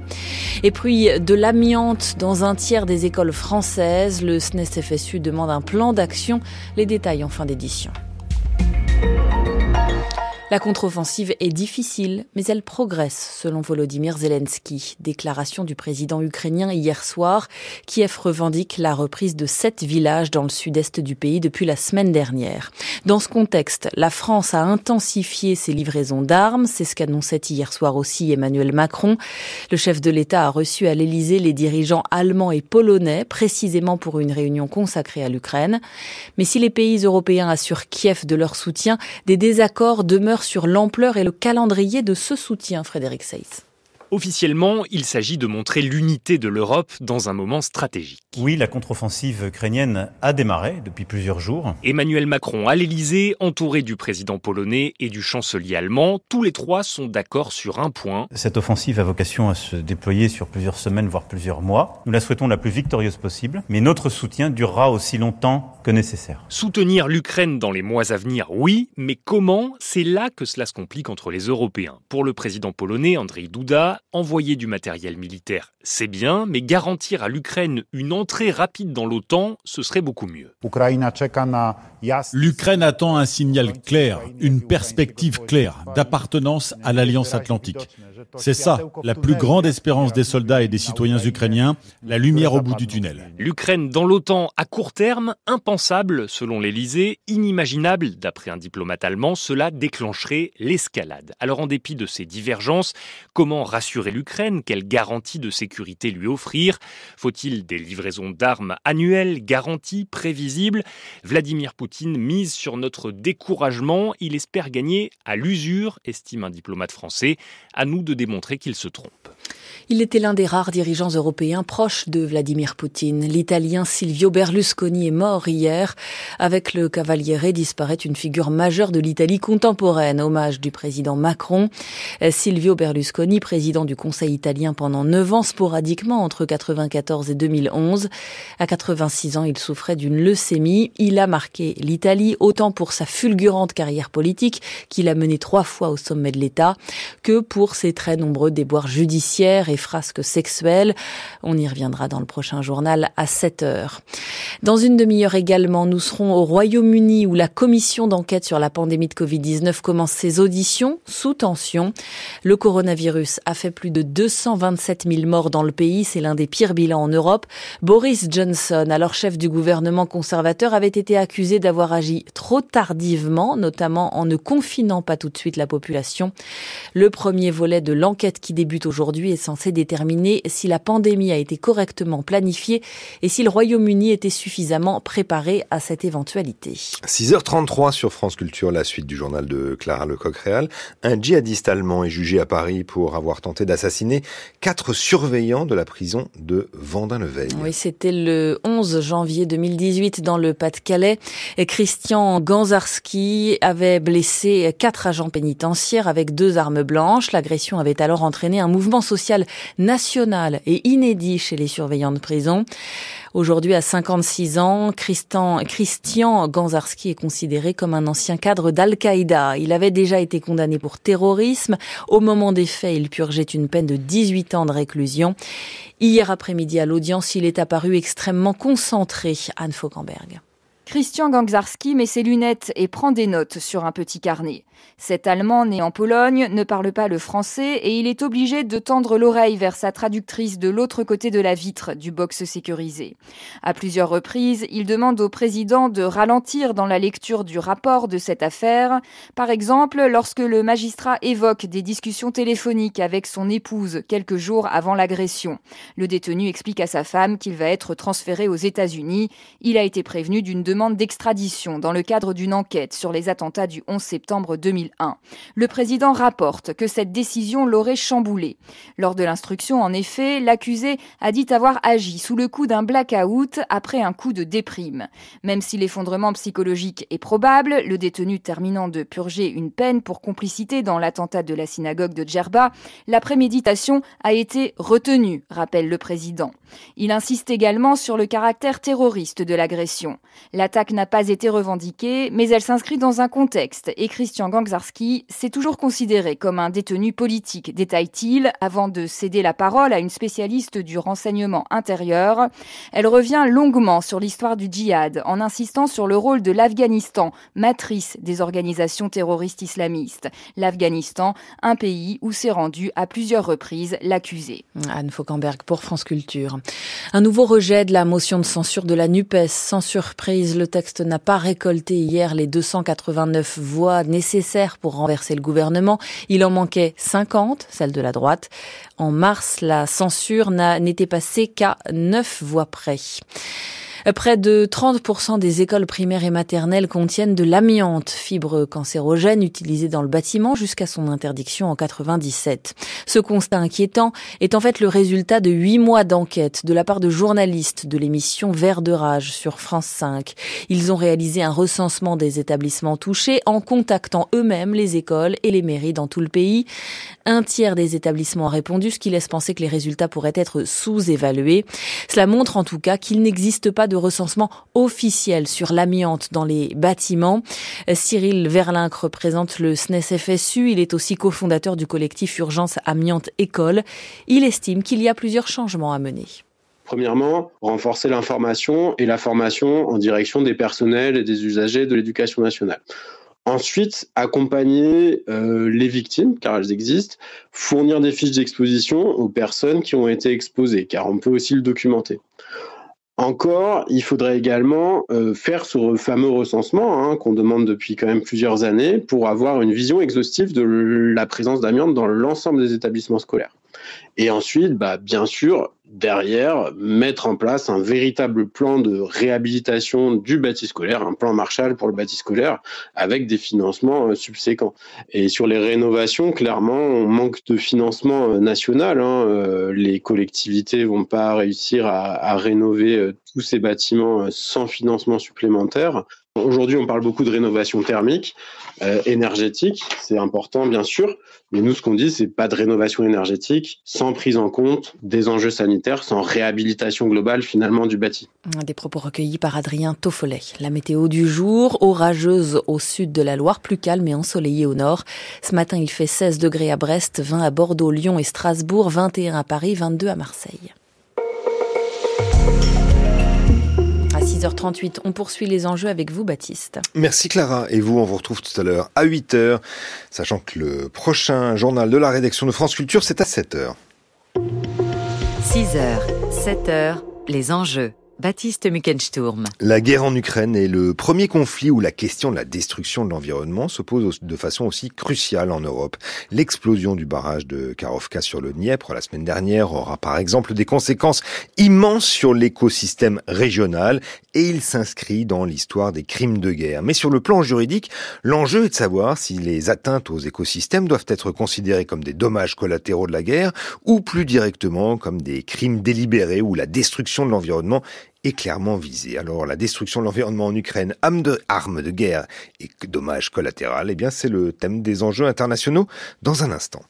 Et puis de l'amiante dans un tiers des écoles françaises. Le SNES-FSU demande un plan d'action. Les détails en fin d'édition. La contre-offensive est difficile, mais elle progresse, selon Volodymyr Zelensky. Déclaration du président ukrainien hier soir. Kiev revendique la reprise de sept villages dans le sud-est du pays depuis la semaine dernière. Dans ce contexte, la France a intensifié ses livraisons d'armes. C'est ce qu'annonçait hier soir aussi Emmanuel Macron. Le chef de l'État a reçu à l'Élysée les dirigeants allemands et polonais, précisément pour une réunion consacrée à l'Ukraine. Mais si les pays européens assurent Kiev de leur soutien, des désaccords demeurent sur l'ampleur et le calendrier de ce soutien, Frédéric Seyss. Officiellement, il s'agit de montrer l'unité de l'Europe dans un moment stratégique. Oui, la contre-offensive ukrainienne a démarré depuis plusieurs jours. Emmanuel Macron à l'Elysée, entouré du président polonais et du chancelier allemand, tous les trois sont d'accord sur un point. Cette offensive a vocation à se déployer sur plusieurs semaines, voire plusieurs mois. Nous la souhaitons la plus victorieuse possible, mais notre soutien durera aussi longtemps que nécessaire. Soutenir l'Ukraine dans les mois à venir, oui, mais comment? C'est là que cela se complique entre les Européens. Pour le président polonais, Andrzej Duda, envoyer du matériel militaire, c'est bien, mais garantir à l'Ukraine une entrée rapide dans l'OTAN, ce serait beaucoup mieux. L'Ukraine attend un signal clair, une perspective claire d'appartenance à l'Alliance atlantique. C'est ça, la plus grande espérance des soldats et des citoyens ukrainiens, la lumière au bout du tunnel. L'Ukraine dans l'OTAN à court terme, impensable selon l'Elysée, inimaginable d'après un diplomate allemand, cela déclencherait l'escalade. Alors en dépit de ces divergences, comment rassurer l'Ukraine? Quelle garantie de sécurité lui offrir? Faut-il des livraisons d'armes annuelles, garanties, prévisibles? Vladimir Poutine mise sur notre découragement, il espère gagner à l'usure, estime un diplomate français. À nous de démontrer qu'il se trompe. Il était l'un des rares dirigeants européens proches de Vladimir Poutine. L'Italien Silvio Berlusconi est mort hier. Avec le Cavaliere disparaît une figure majeure de l'Italie contemporaine, hommage du président Macron. Silvio Berlusconi, président du Conseil italien pendant neuf ans, sporadiquement entre 94 et 2011. À 86 ans, il souffrait d'une leucémie. Il a marqué l'Italie autant pour sa fulgurante carrière politique, qu'il a menée trois fois au sommet de l'État, que pour ses très nombreux déboires judiciaires frasques sexuelles. On y reviendra dans le prochain journal à 7 heures. Dans une demi-heure également, nous serons au Royaume-Uni où la commission d'enquête sur la pandémie de Covid-19 commence ses auditions sous tension. Le coronavirus a fait plus de 227 000 morts dans le pays. C'est l'un des pires bilans en Europe. Boris Johnson, alors chef du gouvernement conservateur, avait été accusé d'avoir agi trop tardivement, notamment en ne confinant pas tout de suite la population. Le premier volet de l'enquête qui débute aujourd'hui est censé censé déterminer si la pandémie a été correctement planifiée et si le Royaume-Uni était suffisamment préparé à cette éventualité. 6h33 sur France Culture, la suite du journal de Clara Lecoq-Réal. Un djihadiste allemand est jugé à Paris pour avoir tenté d'assassiner quatre surveillants de la prison de Vendin-le-Veil. Oui, c'était le 11 janvier 2018 dans le Pas-de-Calais. Christian Ganzarski avait blessé quatre agents pénitentiaires avec deux armes blanches. L'agression avait alors entraîné un mouvement social national et inédit chez les surveillants de prison. Aujourd'hui, à 56 ans, Christian, Christian Ganzarski est considéré comme un ancien cadre d'Al-Qaïda. Il avait déjà été condamné pour terrorisme. Au moment des faits, il purgeait une peine de 18 ans de réclusion. Hier après-midi, à l'audience, il est apparu extrêmement concentré, Anne Fauquemberg. Christian Gangzarski met ses lunettes et prend des notes sur un petit carnet. Cet Allemand né en Pologne ne parle pas le français et il est obligé de tendre l'oreille vers sa traductrice de l'autre côté de la vitre du box sécurisé. À plusieurs reprises, il demande au président de ralentir dans la lecture du rapport de cette affaire. Par exemple, lorsque le magistrat évoque des discussions téléphoniques avec son épouse quelques jours avant l'agression. Le détenu explique à sa femme qu'il va être transféré aux États-Unis. Il a été prévenu d'une demande d'extradition dans le cadre d'une enquête sur les attentats du 11 septembre 2001. Le président rapporte que cette décision l'aurait chamboulé. Lors de l'instruction, en effet, l'accusé a dit avoir agi sous le coup d'un blackout après un coup de déprime. Même si l'effondrement psychologique est probable, le détenu terminant de purger une peine pour complicité dans l'attentat de la synagogue de Djerba, la préméditation a été retenue, rappelle le président. Il insiste également sur le caractère terroriste de l'agression. L'attaque n'a pas été revendiquée, mais elle s'inscrit dans un contexte et Christian Gangzarski s'est toujours considéré comme un détenu politique, détaille-t-il, avant de céder la parole à une spécialiste du renseignement intérieur. Elle revient longuement sur l'histoire du djihad en insistant sur le rôle de l'Afghanistan, matrice des organisations terroristes islamistes. L'Afghanistan, un pays où s'est rendu à plusieurs reprises l'accusé. Anne Fauquemberg pour France Culture. Un nouveau rejet de la motion de censure de la NUPES, sans surprise le texte n'a pas récolté hier les 289 voix nécessaires pour renverser le gouvernement. Il en manquait 50, celle de la droite. En mars, la censure n'était passée qu'à 9 voix près. Près de 30% des écoles primaires et maternelles contiennent de l'amiante, fibre cancérogène utilisée dans le bâtiment jusqu'à son interdiction en 97. Ce constat inquiétant est en fait le résultat de huit mois d'enquête de la part de journalistes de l'émission Vert de rage sur France 5. Ils ont réalisé un recensement des établissements touchés en contactant eux-mêmes les écoles et les mairies dans tout le pays. Un tiers des établissements a répondu, ce qui laisse penser que les résultats pourraient être sous-évalués. Cela montre en tout cas qu'il n'existe pas de recensement officiel sur l'amiante dans les bâtiments. Cyril Verlinck représente le SNES FSU. Il est aussi cofondateur du collectif Urgence Amiante École. Il estime qu'il y a plusieurs changements à mener. Premièrement, renforcer l'information et la formation en direction des personnels et des usagers de l'éducation nationale. Ensuite, accompagner euh, les victimes, car elles existent, fournir des fiches d'exposition aux personnes qui ont été exposées, car on peut aussi le documenter. Encore, il faudrait également euh, faire ce fameux recensement hein, qu'on demande depuis quand même plusieurs années pour avoir une vision exhaustive de la présence d'amiante dans l'ensemble des établissements scolaires. Et ensuite, bah, bien sûr, derrière, mettre en place un véritable plan de réhabilitation du bâti scolaire, un plan Marshall pour le bâti scolaire, avec des financements euh, subséquents. Et sur les rénovations, clairement, on manque de financement euh, national. Hein. Euh, les collectivités vont pas réussir à, à rénover tous ces bâtiments sans financement supplémentaire. Aujourd'hui, on parle beaucoup de rénovation thermique, euh, énergétique, c'est important bien sûr, mais nous, ce qu'on dit, c'est pas de rénovation énergétique sans prise en compte des enjeux sanitaires, sans réhabilitation globale finalement du bâti. Des propos recueillis par Adrien Toffolet. La météo du jour, orageuse au sud de la Loire, plus calme et ensoleillée au nord. Ce matin, il fait 16 degrés à Brest, 20 à Bordeaux, Lyon et Strasbourg, 21 à Paris, 22 à Marseille. 6h38. On poursuit les enjeux avec vous, Baptiste. Merci Clara. Et vous, on vous retrouve tout à l'heure à 8h, sachant que le prochain journal de la rédaction de France Culture, c'est à 7h. 6h, 7h, les enjeux. Baptiste Muckensturm. La guerre en Ukraine est le premier conflit où la question de la destruction de l'environnement se pose de façon aussi cruciale en Europe. L'explosion du barrage de Karovka sur le Dniepr la semaine dernière aura par exemple des conséquences immenses sur l'écosystème régional et il s'inscrit dans l'histoire des crimes de guerre. Mais sur le plan juridique, l'enjeu est de savoir si les atteintes aux écosystèmes doivent être considérées comme des dommages collatéraux de la guerre ou plus directement comme des crimes délibérés où la destruction de l'environnement est clairement visée. Alors la destruction de l'environnement en Ukraine, arme de, arme de guerre et dommages collatéraux, eh bien c'est le thème des enjeux internationaux dans un instant.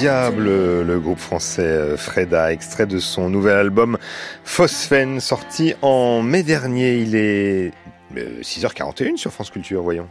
Diable, le groupe français euh, Freda, extrait de son nouvel album Phosphène, sorti en mai dernier. Il est 6h41 euh, sur France Culture, voyons.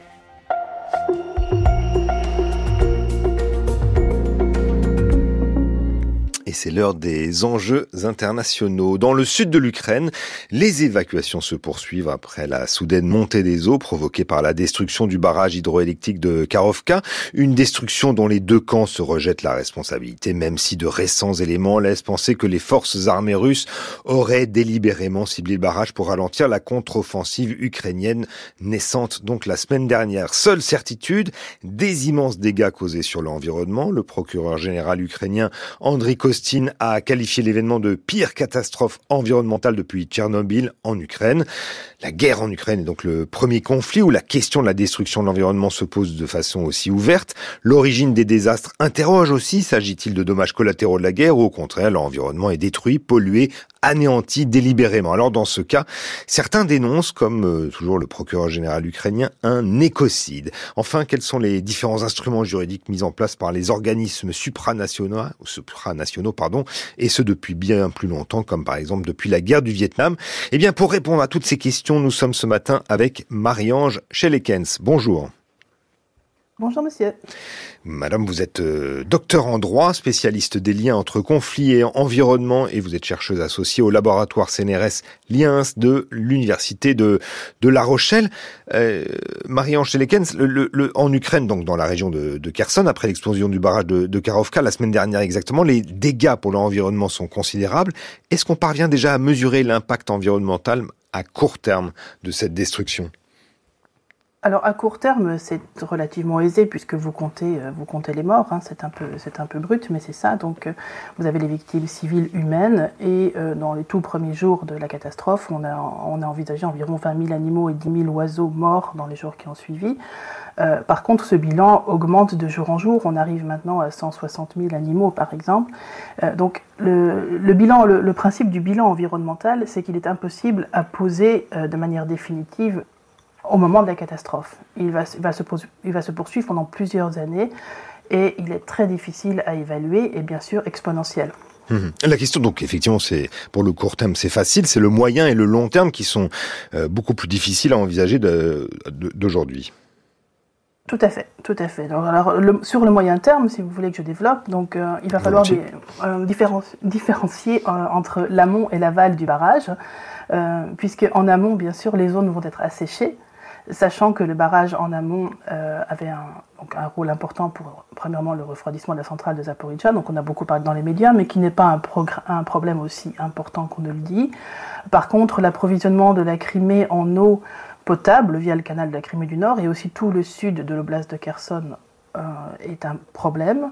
C'est l'heure des enjeux internationaux. Dans le sud de l'Ukraine, les évacuations se poursuivent après la soudaine montée des eaux provoquée par la destruction du barrage hydroélectrique de Karovka, une destruction dont les deux camps se rejettent la responsabilité, même si de récents éléments laissent penser que les forces armées russes auraient délibérément ciblé le barrage pour ralentir la contre-offensive ukrainienne naissante donc la semaine dernière. Seule certitude, des immenses dégâts causés sur l'environnement. Le procureur général ukrainien Andriy a qualifié l'événement de pire catastrophe environnementale depuis Tchernobyl en Ukraine. La guerre en Ukraine est donc le premier conflit où la question de la destruction de l'environnement se pose de façon aussi ouverte. L'origine des désastres interroge aussi, s'agit-il de dommages collatéraux de la guerre ou au contraire l'environnement est détruit, pollué, anéanti délibérément. Alors dans ce cas, certains dénoncent, comme euh, toujours le procureur général ukrainien, un écocide. Enfin, quels sont les différents instruments juridiques mis en place par les organismes supranationaux, supranationaux pardon, et ce depuis bien plus longtemps, comme par exemple depuis la guerre du Vietnam? Eh bien, pour répondre à toutes ces questions, nous sommes ce matin avec Marie-Ange Schelekens. Bonjour. Bonjour monsieur. Madame, vous êtes euh, docteur en droit, spécialiste des liens entre conflits et environnement et vous êtes chercheuse associée au laboratoire CNRS Liens de l'Université de, La Rochelle. Euh, Marie-Ange le, en Ukraine, donc dans la région de, de Kherson, après l'explosion du barrage de, de Karovka la semaine dernière exactement, les dégâts pour l'environnement sont considérables. Est-ce qu'on parvient déjà à mesurer l'impact environnemental à court terme de cette destruction? Alors à court terme, c'est relativement aisé puisque vous comptez, euh, vous comptez les morts. Hein. c'est un peu, un peu brut, mais c'est ça. Donc euh, vous avez les victimes civiles humaines et euh, dans les tout premiers jours de la catastrophe, on a, on a envisagé environ 20 000 animaux et 10 000 oiseaux morts dans les jours qui ont suivi. par contre, ce bilan augmente de jour en jour. On arrive maintenant à 160 000 animaux, par exemple. donc le, bilan, le, principe du bilan environnemental, c'est qu'il est impossible à poser de manière définitive au moment de la catastrophe. Il va, va, se, il va se poursuivre pendant plusieurs années et il est très difficile à évaluer et bien sûr exponentiel. Mhm. La question, donc, effectivement, c'est pour le court terme, c'est facile. C'est le moyen et le long terme qui sont euh, beaucoup plus difficiles à envisager d'aujourd'hui. Tout à fait, tout à fait. alors, sur le moyen terme, si vous voulez que je développe, donc euh, il va falloir des, euh, différencier entre l'amont et l'aval du barrage, puisque en amont, bien sûr, les zones vont être asséchées sachant que le barrage en amont euh, avait un, rôle important pour, premièrement, le refroidissement de la centrale de Zaporizhzhia, donc on a beaucoup parlé dans les médias, mais qui n'est pas un, un, problème aussi important qu'on ne le dit. Par contre, l'approvisionnement de la Crimée en eau potable via le canal de la Crimée du Nord et aussi tout le sud de l'oblast de Kherson euh, est un problème.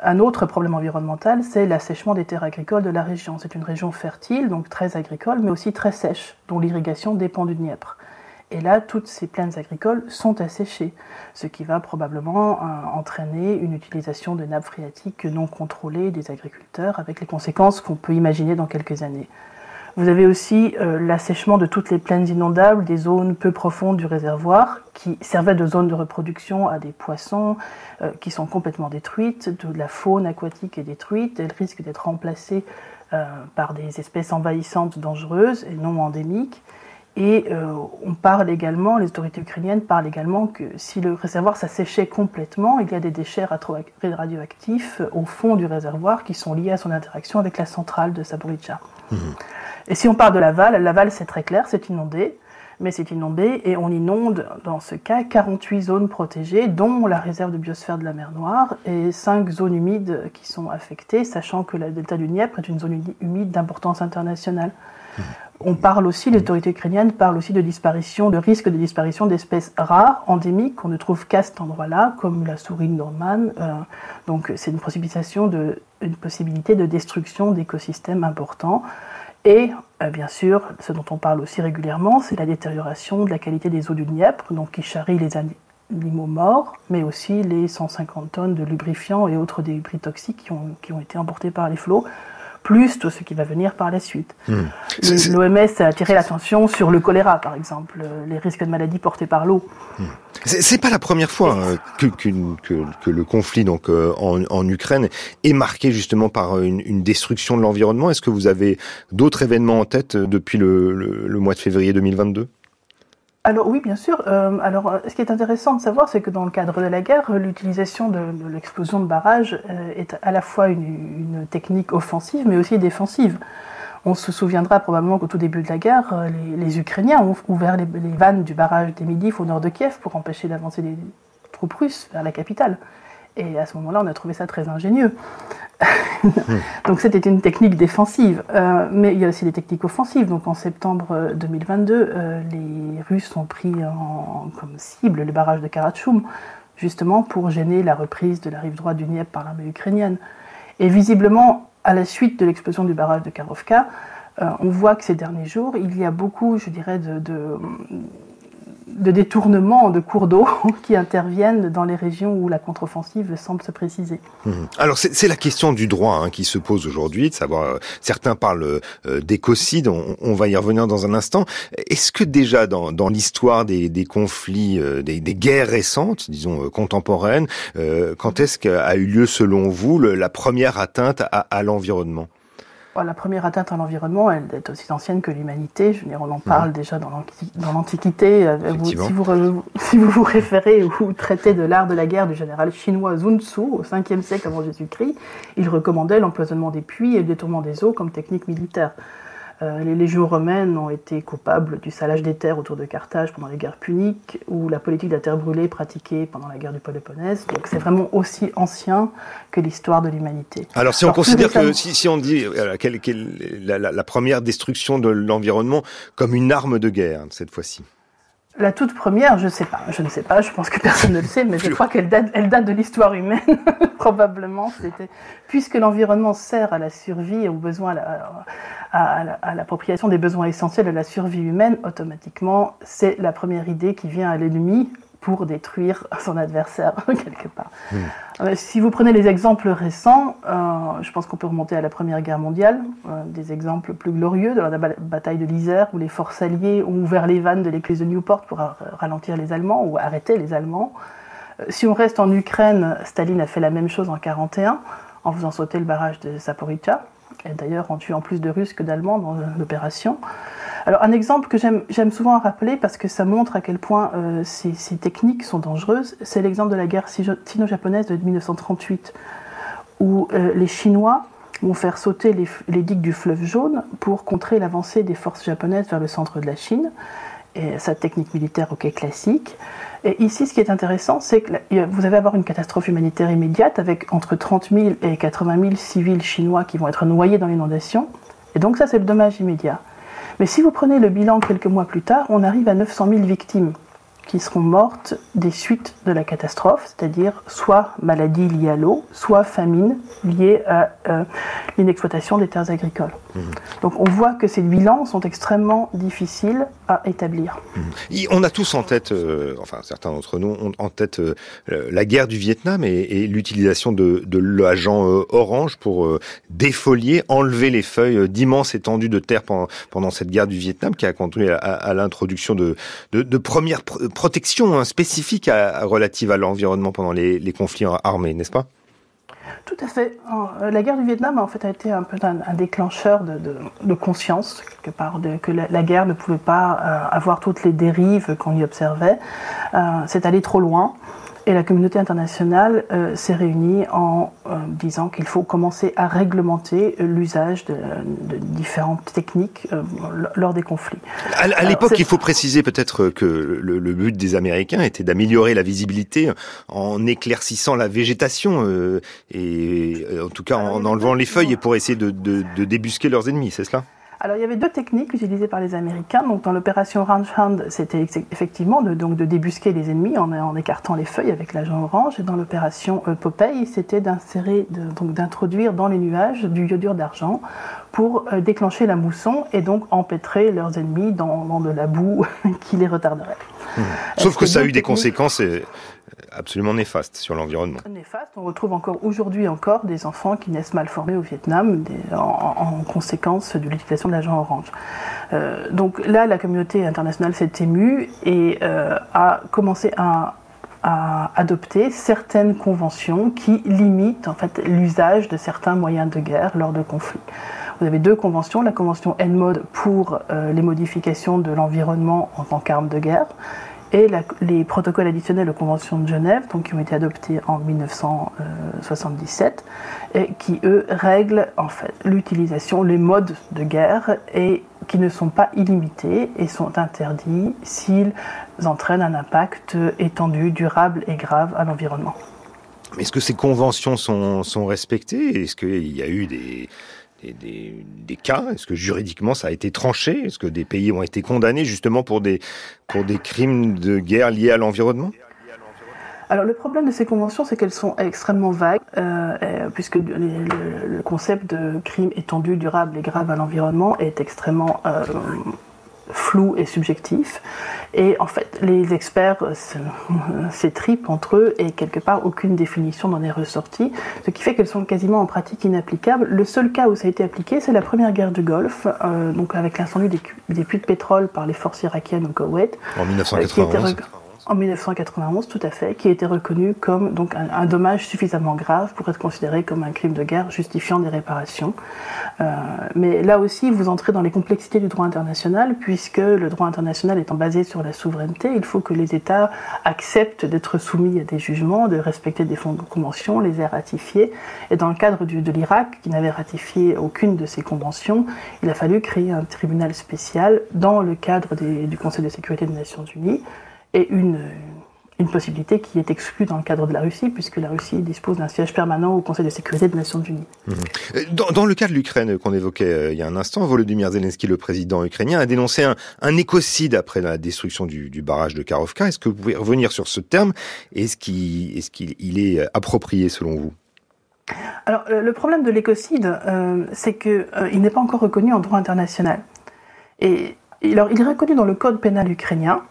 Un autre problème environnemental, c'est l'assèchement des terres agricoles de la région. C'est une région fertile, donc très agricole, mais aussi très sèche, dont l'irrigation dépend du Dniepr. Et là, toutes ces plaines agricoles sont asséchées, ce qui va probablement euh, entraîner une utilisation de nappes phréatiques non contrôlées des agriculteurs, avec les conséquences qu'on peut imaginer dans quelques années. Vous avez aussi euh, l'assèchement de toutes les plaines inondables, des zones peu profondes du réservoir, qui servaient de zone de reproduction à des poissons, euh, qui sont complètement détruites, de la faune aquatique est détruite, elle risque d'être remplacée par des espèces envahissantes dangereuses et non endémiques. Et euh, on parle également, les autorités ukrainiennes parlent également que si le réservoir s'asséchait complètement, il y a des déchets radioactifs au fond du réservoir qui sont liés à son interaction avec la centrale de Saboridja. Mhm. Et si on parle de l'aval, l'aval c'est très clair, c'est inondé, mais c'est inondé et on inonde dans ce cas 48 zones protégées, dont la réserve de biosphère de la mer Noire et 5 zones humides qui sont affectées, sachant que le delta du Dniepr est une zone humide d'importance internationale. On parle aussi, les autorités ukrainiennes aussi de disparition, de risque de disparition d'espèces rares, endémiques, qu'on ne trouve qu'à cet endroit-là, comme la souris normande. Euh, donc c'est une une possibilité de destruction d'écosystèmes importants. Et euh, bien sûr, ce dont on parle aussi régulièrement, c'est la détérioration de la qualité des eaux du Dniepr, donc qui charrie les animaux morts, mais aussi les 150 tonnes de lubrifiants et autres débris toxiques qui ont, qui ont été emportés par les flots plus tout ce qui va venir par la suite. Hmm. L'OMS a attiré l'attention sur le choléra, par exemple, euh, les risques de maladies portés par l'eau. Hmm. C'est pas la première fois euh, que, le conflit donc euh, en, Ukraine est marqué justement par une, destruction de l'environnement. Est-ce que vous avez d'autres événements en tête depuis le mois de février 2022 alors oui, bien sûr. Euh, alors, euh, ce qui est intéressant de savoir, c'est que dans le cadre de la guerre, l'utilisation de, l'explosion de barrages euh, est à la fois une, technique offensive, mais aussi défensive. On se souviendra probablement qu'au tout début de la guerre, les, Ukrainiens ont ouvert les, vannes du barrage d'Emiliv au nord de Kiev pour empêcher l'avancée des troupes russes vers la capitale. Et à ce moment-là, on a trouvé ça très ingénieux. donc c'était une technique défensive. Euh, mais il y a aussi des techniques offensives. Donc en septembre 2022, euh, euh, les Russes ont pris comme cible le barrage de Karatchoum, justement pour gêner la reprise de la rive droite du Dniepr par l'armée ukrainienne. Et visiblement, à la suite de l'explosion du barrage de Karovka, on voit que ces derniers jours, il y a beaucoup, je dirais, de de détournement de cours d'eau qui interviennent dans les régions où la contre-offensive semble se préciser. Mhm. Alors c'est la question du droit hein, qui se pose aujourd'hui, de savoir, euh, certains parlent euh, d'écocide, on, va y revenir dans un instant. Est-ce que déjà dans, dans l'histoire des, des, conflits, euh, des, des, guerres récentes, disons contemporaines, quand est-ce qu'a eu lieu selon vous la première atteinte à, à l'environnement? La première atteinte à l'environnement, elle est aussi ancienne que l'humanité. Je veux dire, on en parle déjà dans l'Antiquité. Euh, si vous, si vous vous référez ou traitez de l'art de la guerre du général chinois Sun Tzu au 5e siècle avant Jésus-Christ, il recommandait l'empoisonnement des puits et le détournement des eaux comme technique militaire. Euh, les légions romaines ont été coupables du salage des terres autour de Carthage pendant les guerres puniques ou la politique de la terre brûlée pratiquée pendant la guerre du Péloponnèse. Donc c'est vraiment aussi ancien que l'histoire de l'humanité. Alors si on considère que, si, on dit euh, quelle, la, première destruction de l'environnement comme une arme de guerre cette fois-ci la toute première, je ne sais pas, je ne sais pas, je pense que personne ne le sait, mais je crois qu'elle date, elle date de l'histoire humaine, probablement. C'était puisque l'environnement sert à la survie et aux besoins, à, l'appropriation des besoins essentiels de la survie humaine, automatiquement, c'est la première idée qui vient à l'ennemi pour détruire son adversaire quelque part. Euh, si vous prenez les exemples récents, euh, je pense qu'on peut remonter à la Première Guerre mondiale, euh, des exemples plus glorieux de la bataille de l'Isère où les forces alliées ont ouvert les vannes de l'écluse de Newport pour ralentir les Allemands ou arrêter les Allemands. si on reste en Ukraine, Staline a fait la même chose en 1941 en faisant sauter le barrage de Zaporizhzhia, et d'ailleurs en tuant plus de Russes que d'Allemands dans l'opération. Alors un exemple que j'aime souvent rappeler parce que ça montre à quel point euh, ces, techniques sont dangereuses, c'est l'exemple de la guerre sino-japonaise de 1938, où euh, les Chinois vont faire sauter les, digues du fleuve jaune pour contrer l'avancée des forces japonaises vers le centre de la Chine. Et sa technique militaire, ok, classique. Et ici, ce qui est intéressant, c'est que vous allez avoir une catastrophe humanitaire immédiate avec entre 30 000 et 80 000 civils chinois qui vont être noyés dans l'inondation. Et donc ça, c'est le dommage immédiat. Mais si vous prenez le bilan quelques mois plus tard, on arrive à 900 000 victimes qui seront mortes des suites de la catastrophe, c'est-à-dire soit maladie liée à l'eau, soit famine liée à euh, l'inexploitation des terres agricoles. Mhm. Donc on voit que ces bilans sont extrêmement difficiles à établir. Mhm. On a tous en tête, euh, enfin certains d'entre nous ont en tête euh, la guerre du Vietnam et, l'utilisation de, l'agent orange pour défolier, enlever les feuilles d'immenses étendues de terre pendant, cette guerre du Vietnam qui a conduit à, l'introduction de, de, de premières protection hein, spécifique relative à l'environnement pendant les, conflits armés, n'est-ce pas? Tout à fait. Euh, la guerre du Vietnam en fait a été un peu un, déclencheur de, conscience quelque part de, que la, guerre ne pouvait pas euh, avoir toutes les dérives qu'on y observait. Euh, c'est allé trop loin. Et la communauté internationale euh, s'est réunie en euh, disant qu'il faut commencer à réglementer euh, l'usage de, différentes techniques lors des conflits. À, l'époque, il faut préciser peut-être que le, but des Américains était d'améliorer la visibilité en éclaircissant la végétation et en tout cas en enlevant les feuilles et pour essayer de, de débusquer leurs ennemis, c'est cela? Alors il y avait deux techniques utilisées par les Américains. Donc dans l'opération Hand, c'était effectivement de, donc de débusquer les ennemis en, en écartant les feuilles avec l'agent orange. Et dans l'opération euh, Popeye, c'était d'insérer, donc d'introduire dans les nuages du iodure d'argent pour euh, déclencher la mousson et donc empêtrer leurs ennemis dans, dans de la boue qui les retarderait. Mmh. Sauf que ça a eu des conséquences absolument néfaste sur l'environnement. Néfaste, on retrouve encore aujourd'hui encore des enfants qui naissent mal formés au Vietnam en, conséquence de l'utilisation de l'agent orange. Euh, donc là, la communauté internationale s'est émue et euh, a commencé à, adopter certaines conventions qui limitent en fait l'usage de certains moyens de guerre lors de conflits. Vous avez deux conventions, la convention NMOD pour euh, les modifications de l'environnement en tant qu'arme de guerre et les protocoles additionnels aux conventions de Genève, donc qui ont été adoptés en 1977, et qui eux règlent en fait l'utilisation, les modes de guerre et qui ne sont pas illimités et sont interdits s'ils entraînent un impact étendu, durable et grave à l'environnement. Mais est-ce que ces conventions sont, sont respectées? Est-ce qu'il y a eu des, des, cas? Est-ce que juridiquement ça a été tranché? Est-ce que des pays ont été condamnés justement pour des, pour des crimes de guerre liés à l'environnement? Alors le problème de ces conventions, c'est qu'elles sont extrêmement vagues, euh, puisque le, concept de crime étendu, durable et grave à l'environnement est extrêmement euh, flou et subjectif. Et en fait, les experts s'étripent entre eux et quelque part aucune définition n'en est ressortie, ce qui fait qu'elles sont quasiment en pratique inapplicables. Le seul cas où ça a été appliqué, c'est la première guerre du Golfe, euh, donc avec l'incendie des, puits de pétrole par les forces irakiennes au Koweït. En 1991 en 1991, tout à fait, qui a été reconnu comme donc un, dommage suffisamment grave pour être considéré comme un crime de guerre justifiant des réparations. Euh, mais là aussi, vous entrez dans les complexités du droit international, puisque le droit international étant basé sur la souveraineté, il faut que les États acceptent d'être soumis à des jugements, de respecter des fonds de conventions, les aient ratifiés. Et dans le cadre de l'Irak, qui n'avait ratifié aucune de ces conventions, il a fallu créer un tribunal spécial dans le cadre du Conseil de sécurité des Nations Unies et une, une possibilité qui est exclue dans le cadre de la Russie, puisque la Russie dispose d'un siège permanent au Conseil de sécurité des Nations Unies. Mhm. Euh, dans, le cas de l'Ukraine qu'on évoquait euh, il y a un instant, Volodymyr Zelensky, le président ukrainien, a dénoncé un, écocide après la destruction du, barrage de Karovka. Est-ce que vous pouvez revenir sur ce terme Est-ce qu'il est, qu'il est, approprié selon vous? Alors, le problème de l'écocide, euh, c'est qu'il il n'est pas encore reconnu en droit international. Et alors, il est reconnu dans le code pénal ukrainien,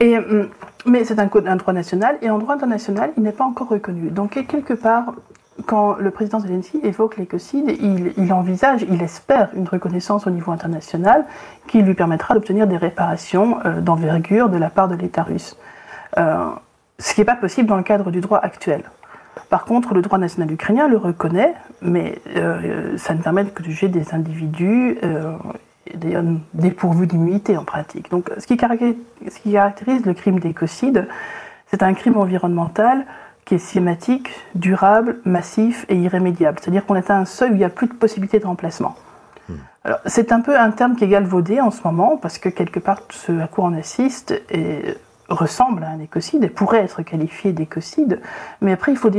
hum, mais c'est un, droit national, et en droit international, il n'est pas encore reconnu. Donc, quelque part, quand le président Zelensky évoque l'écocide, il, il, envisage, il espère une reconnaissance au niveau international qui lui permettra d'obtenir des réparations euh, d'envergure de la part de l'État russe. Euh, ce qui n'est pas possible dans le cadre du droit actuel. Par contre, le droit national ukrainien le reconnaît, mais euh, ça ne permet que de juger des individus d'ailleurs dépourvu d'immunité en pratique. Donc ce qui, caractérise, le crime d'écocide, c'est un crime environnemental qui est schématique, durable, massif et irrémédiable. C'est-à-dire qu'on à un seuil où il n'y a plus de possibilité de remplacement. Hmm. c'est un peu un terme qui est galvaudé en ce moment, parce que quelque part, ce à quoi on assiste ressemble à un écocide et pourrait être qualifié d'écocide, mais après il faut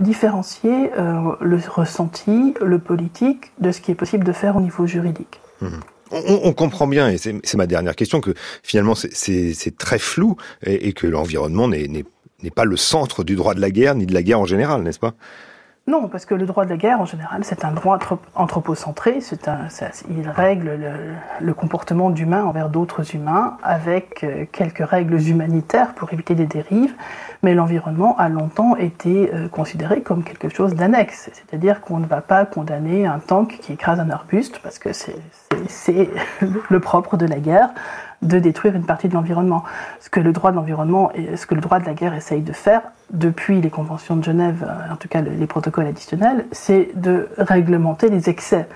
différencier euh, le ressenti, le politique, de ce qui est possible de faire au niveau juridique. Hmm on, comprend bien, et c'est ma dernière question, que finalement c'est très flou et, que l'environnement n'est pas le centre du droit de la guerre ni de la guerre en général, n'est-ce pas? Non, parce que le droit de la guerre, en général, c'est un droit anthropocentré. Un, il règle le, comportement d'humains envers d'autres humains avec euh, quelques règles humanitaires pour éviter des dérives. Mais l'environnement a longtemps été euh, considéré comme quelque chose d'annexe. C'est-à-dire qu'on ne va pas condamner un tank qui écrase un arbuste parce que c'est le propre de la guerre de détruire une partie de l'environnement. Ce que le droit de l'environnement et ce que le droit de la guerre essaye de faire depuis les conventions de Genève, euh, en tout cas les protocoles additionnels, c'est de réglementer les excès.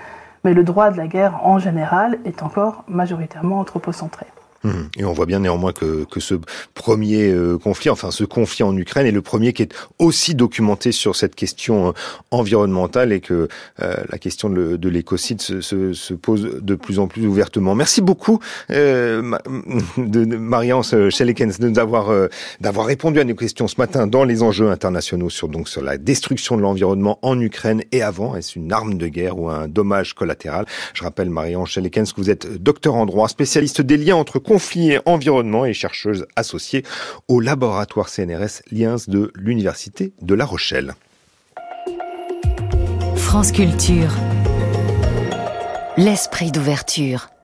Mais le droit de la guerre en général est encore majoritairement anthropocentré. Mmh. Et on voit bien néanmoins que, que ce premier euh, conflit, enfin ce conflit en Ukraine, est le premier qui est aussi documenté sur cette question euh, environnementale et que euh, la question de, de l'écocide se, se, se, pose de plus en plus ouvertement. Merci beaucoup, euh, de, de Marianne Schelekens, d'avoir d'avoir répondu à nos questions ce matin dans les enjeux internationaux sur donc sur la destruction de l'environnement en Ukraine et avant. Est-ce une arme de guerre ou un dommage collatéral? Je rappelle, Marianne Schelekens, que vous êtes docteur en droit, spécialiste des liens entre conflit environnement et chercheuse associée au laboratoire CNRS Liens de l'Université de La Rochelle. France Culture. L'esprit d'ouverture.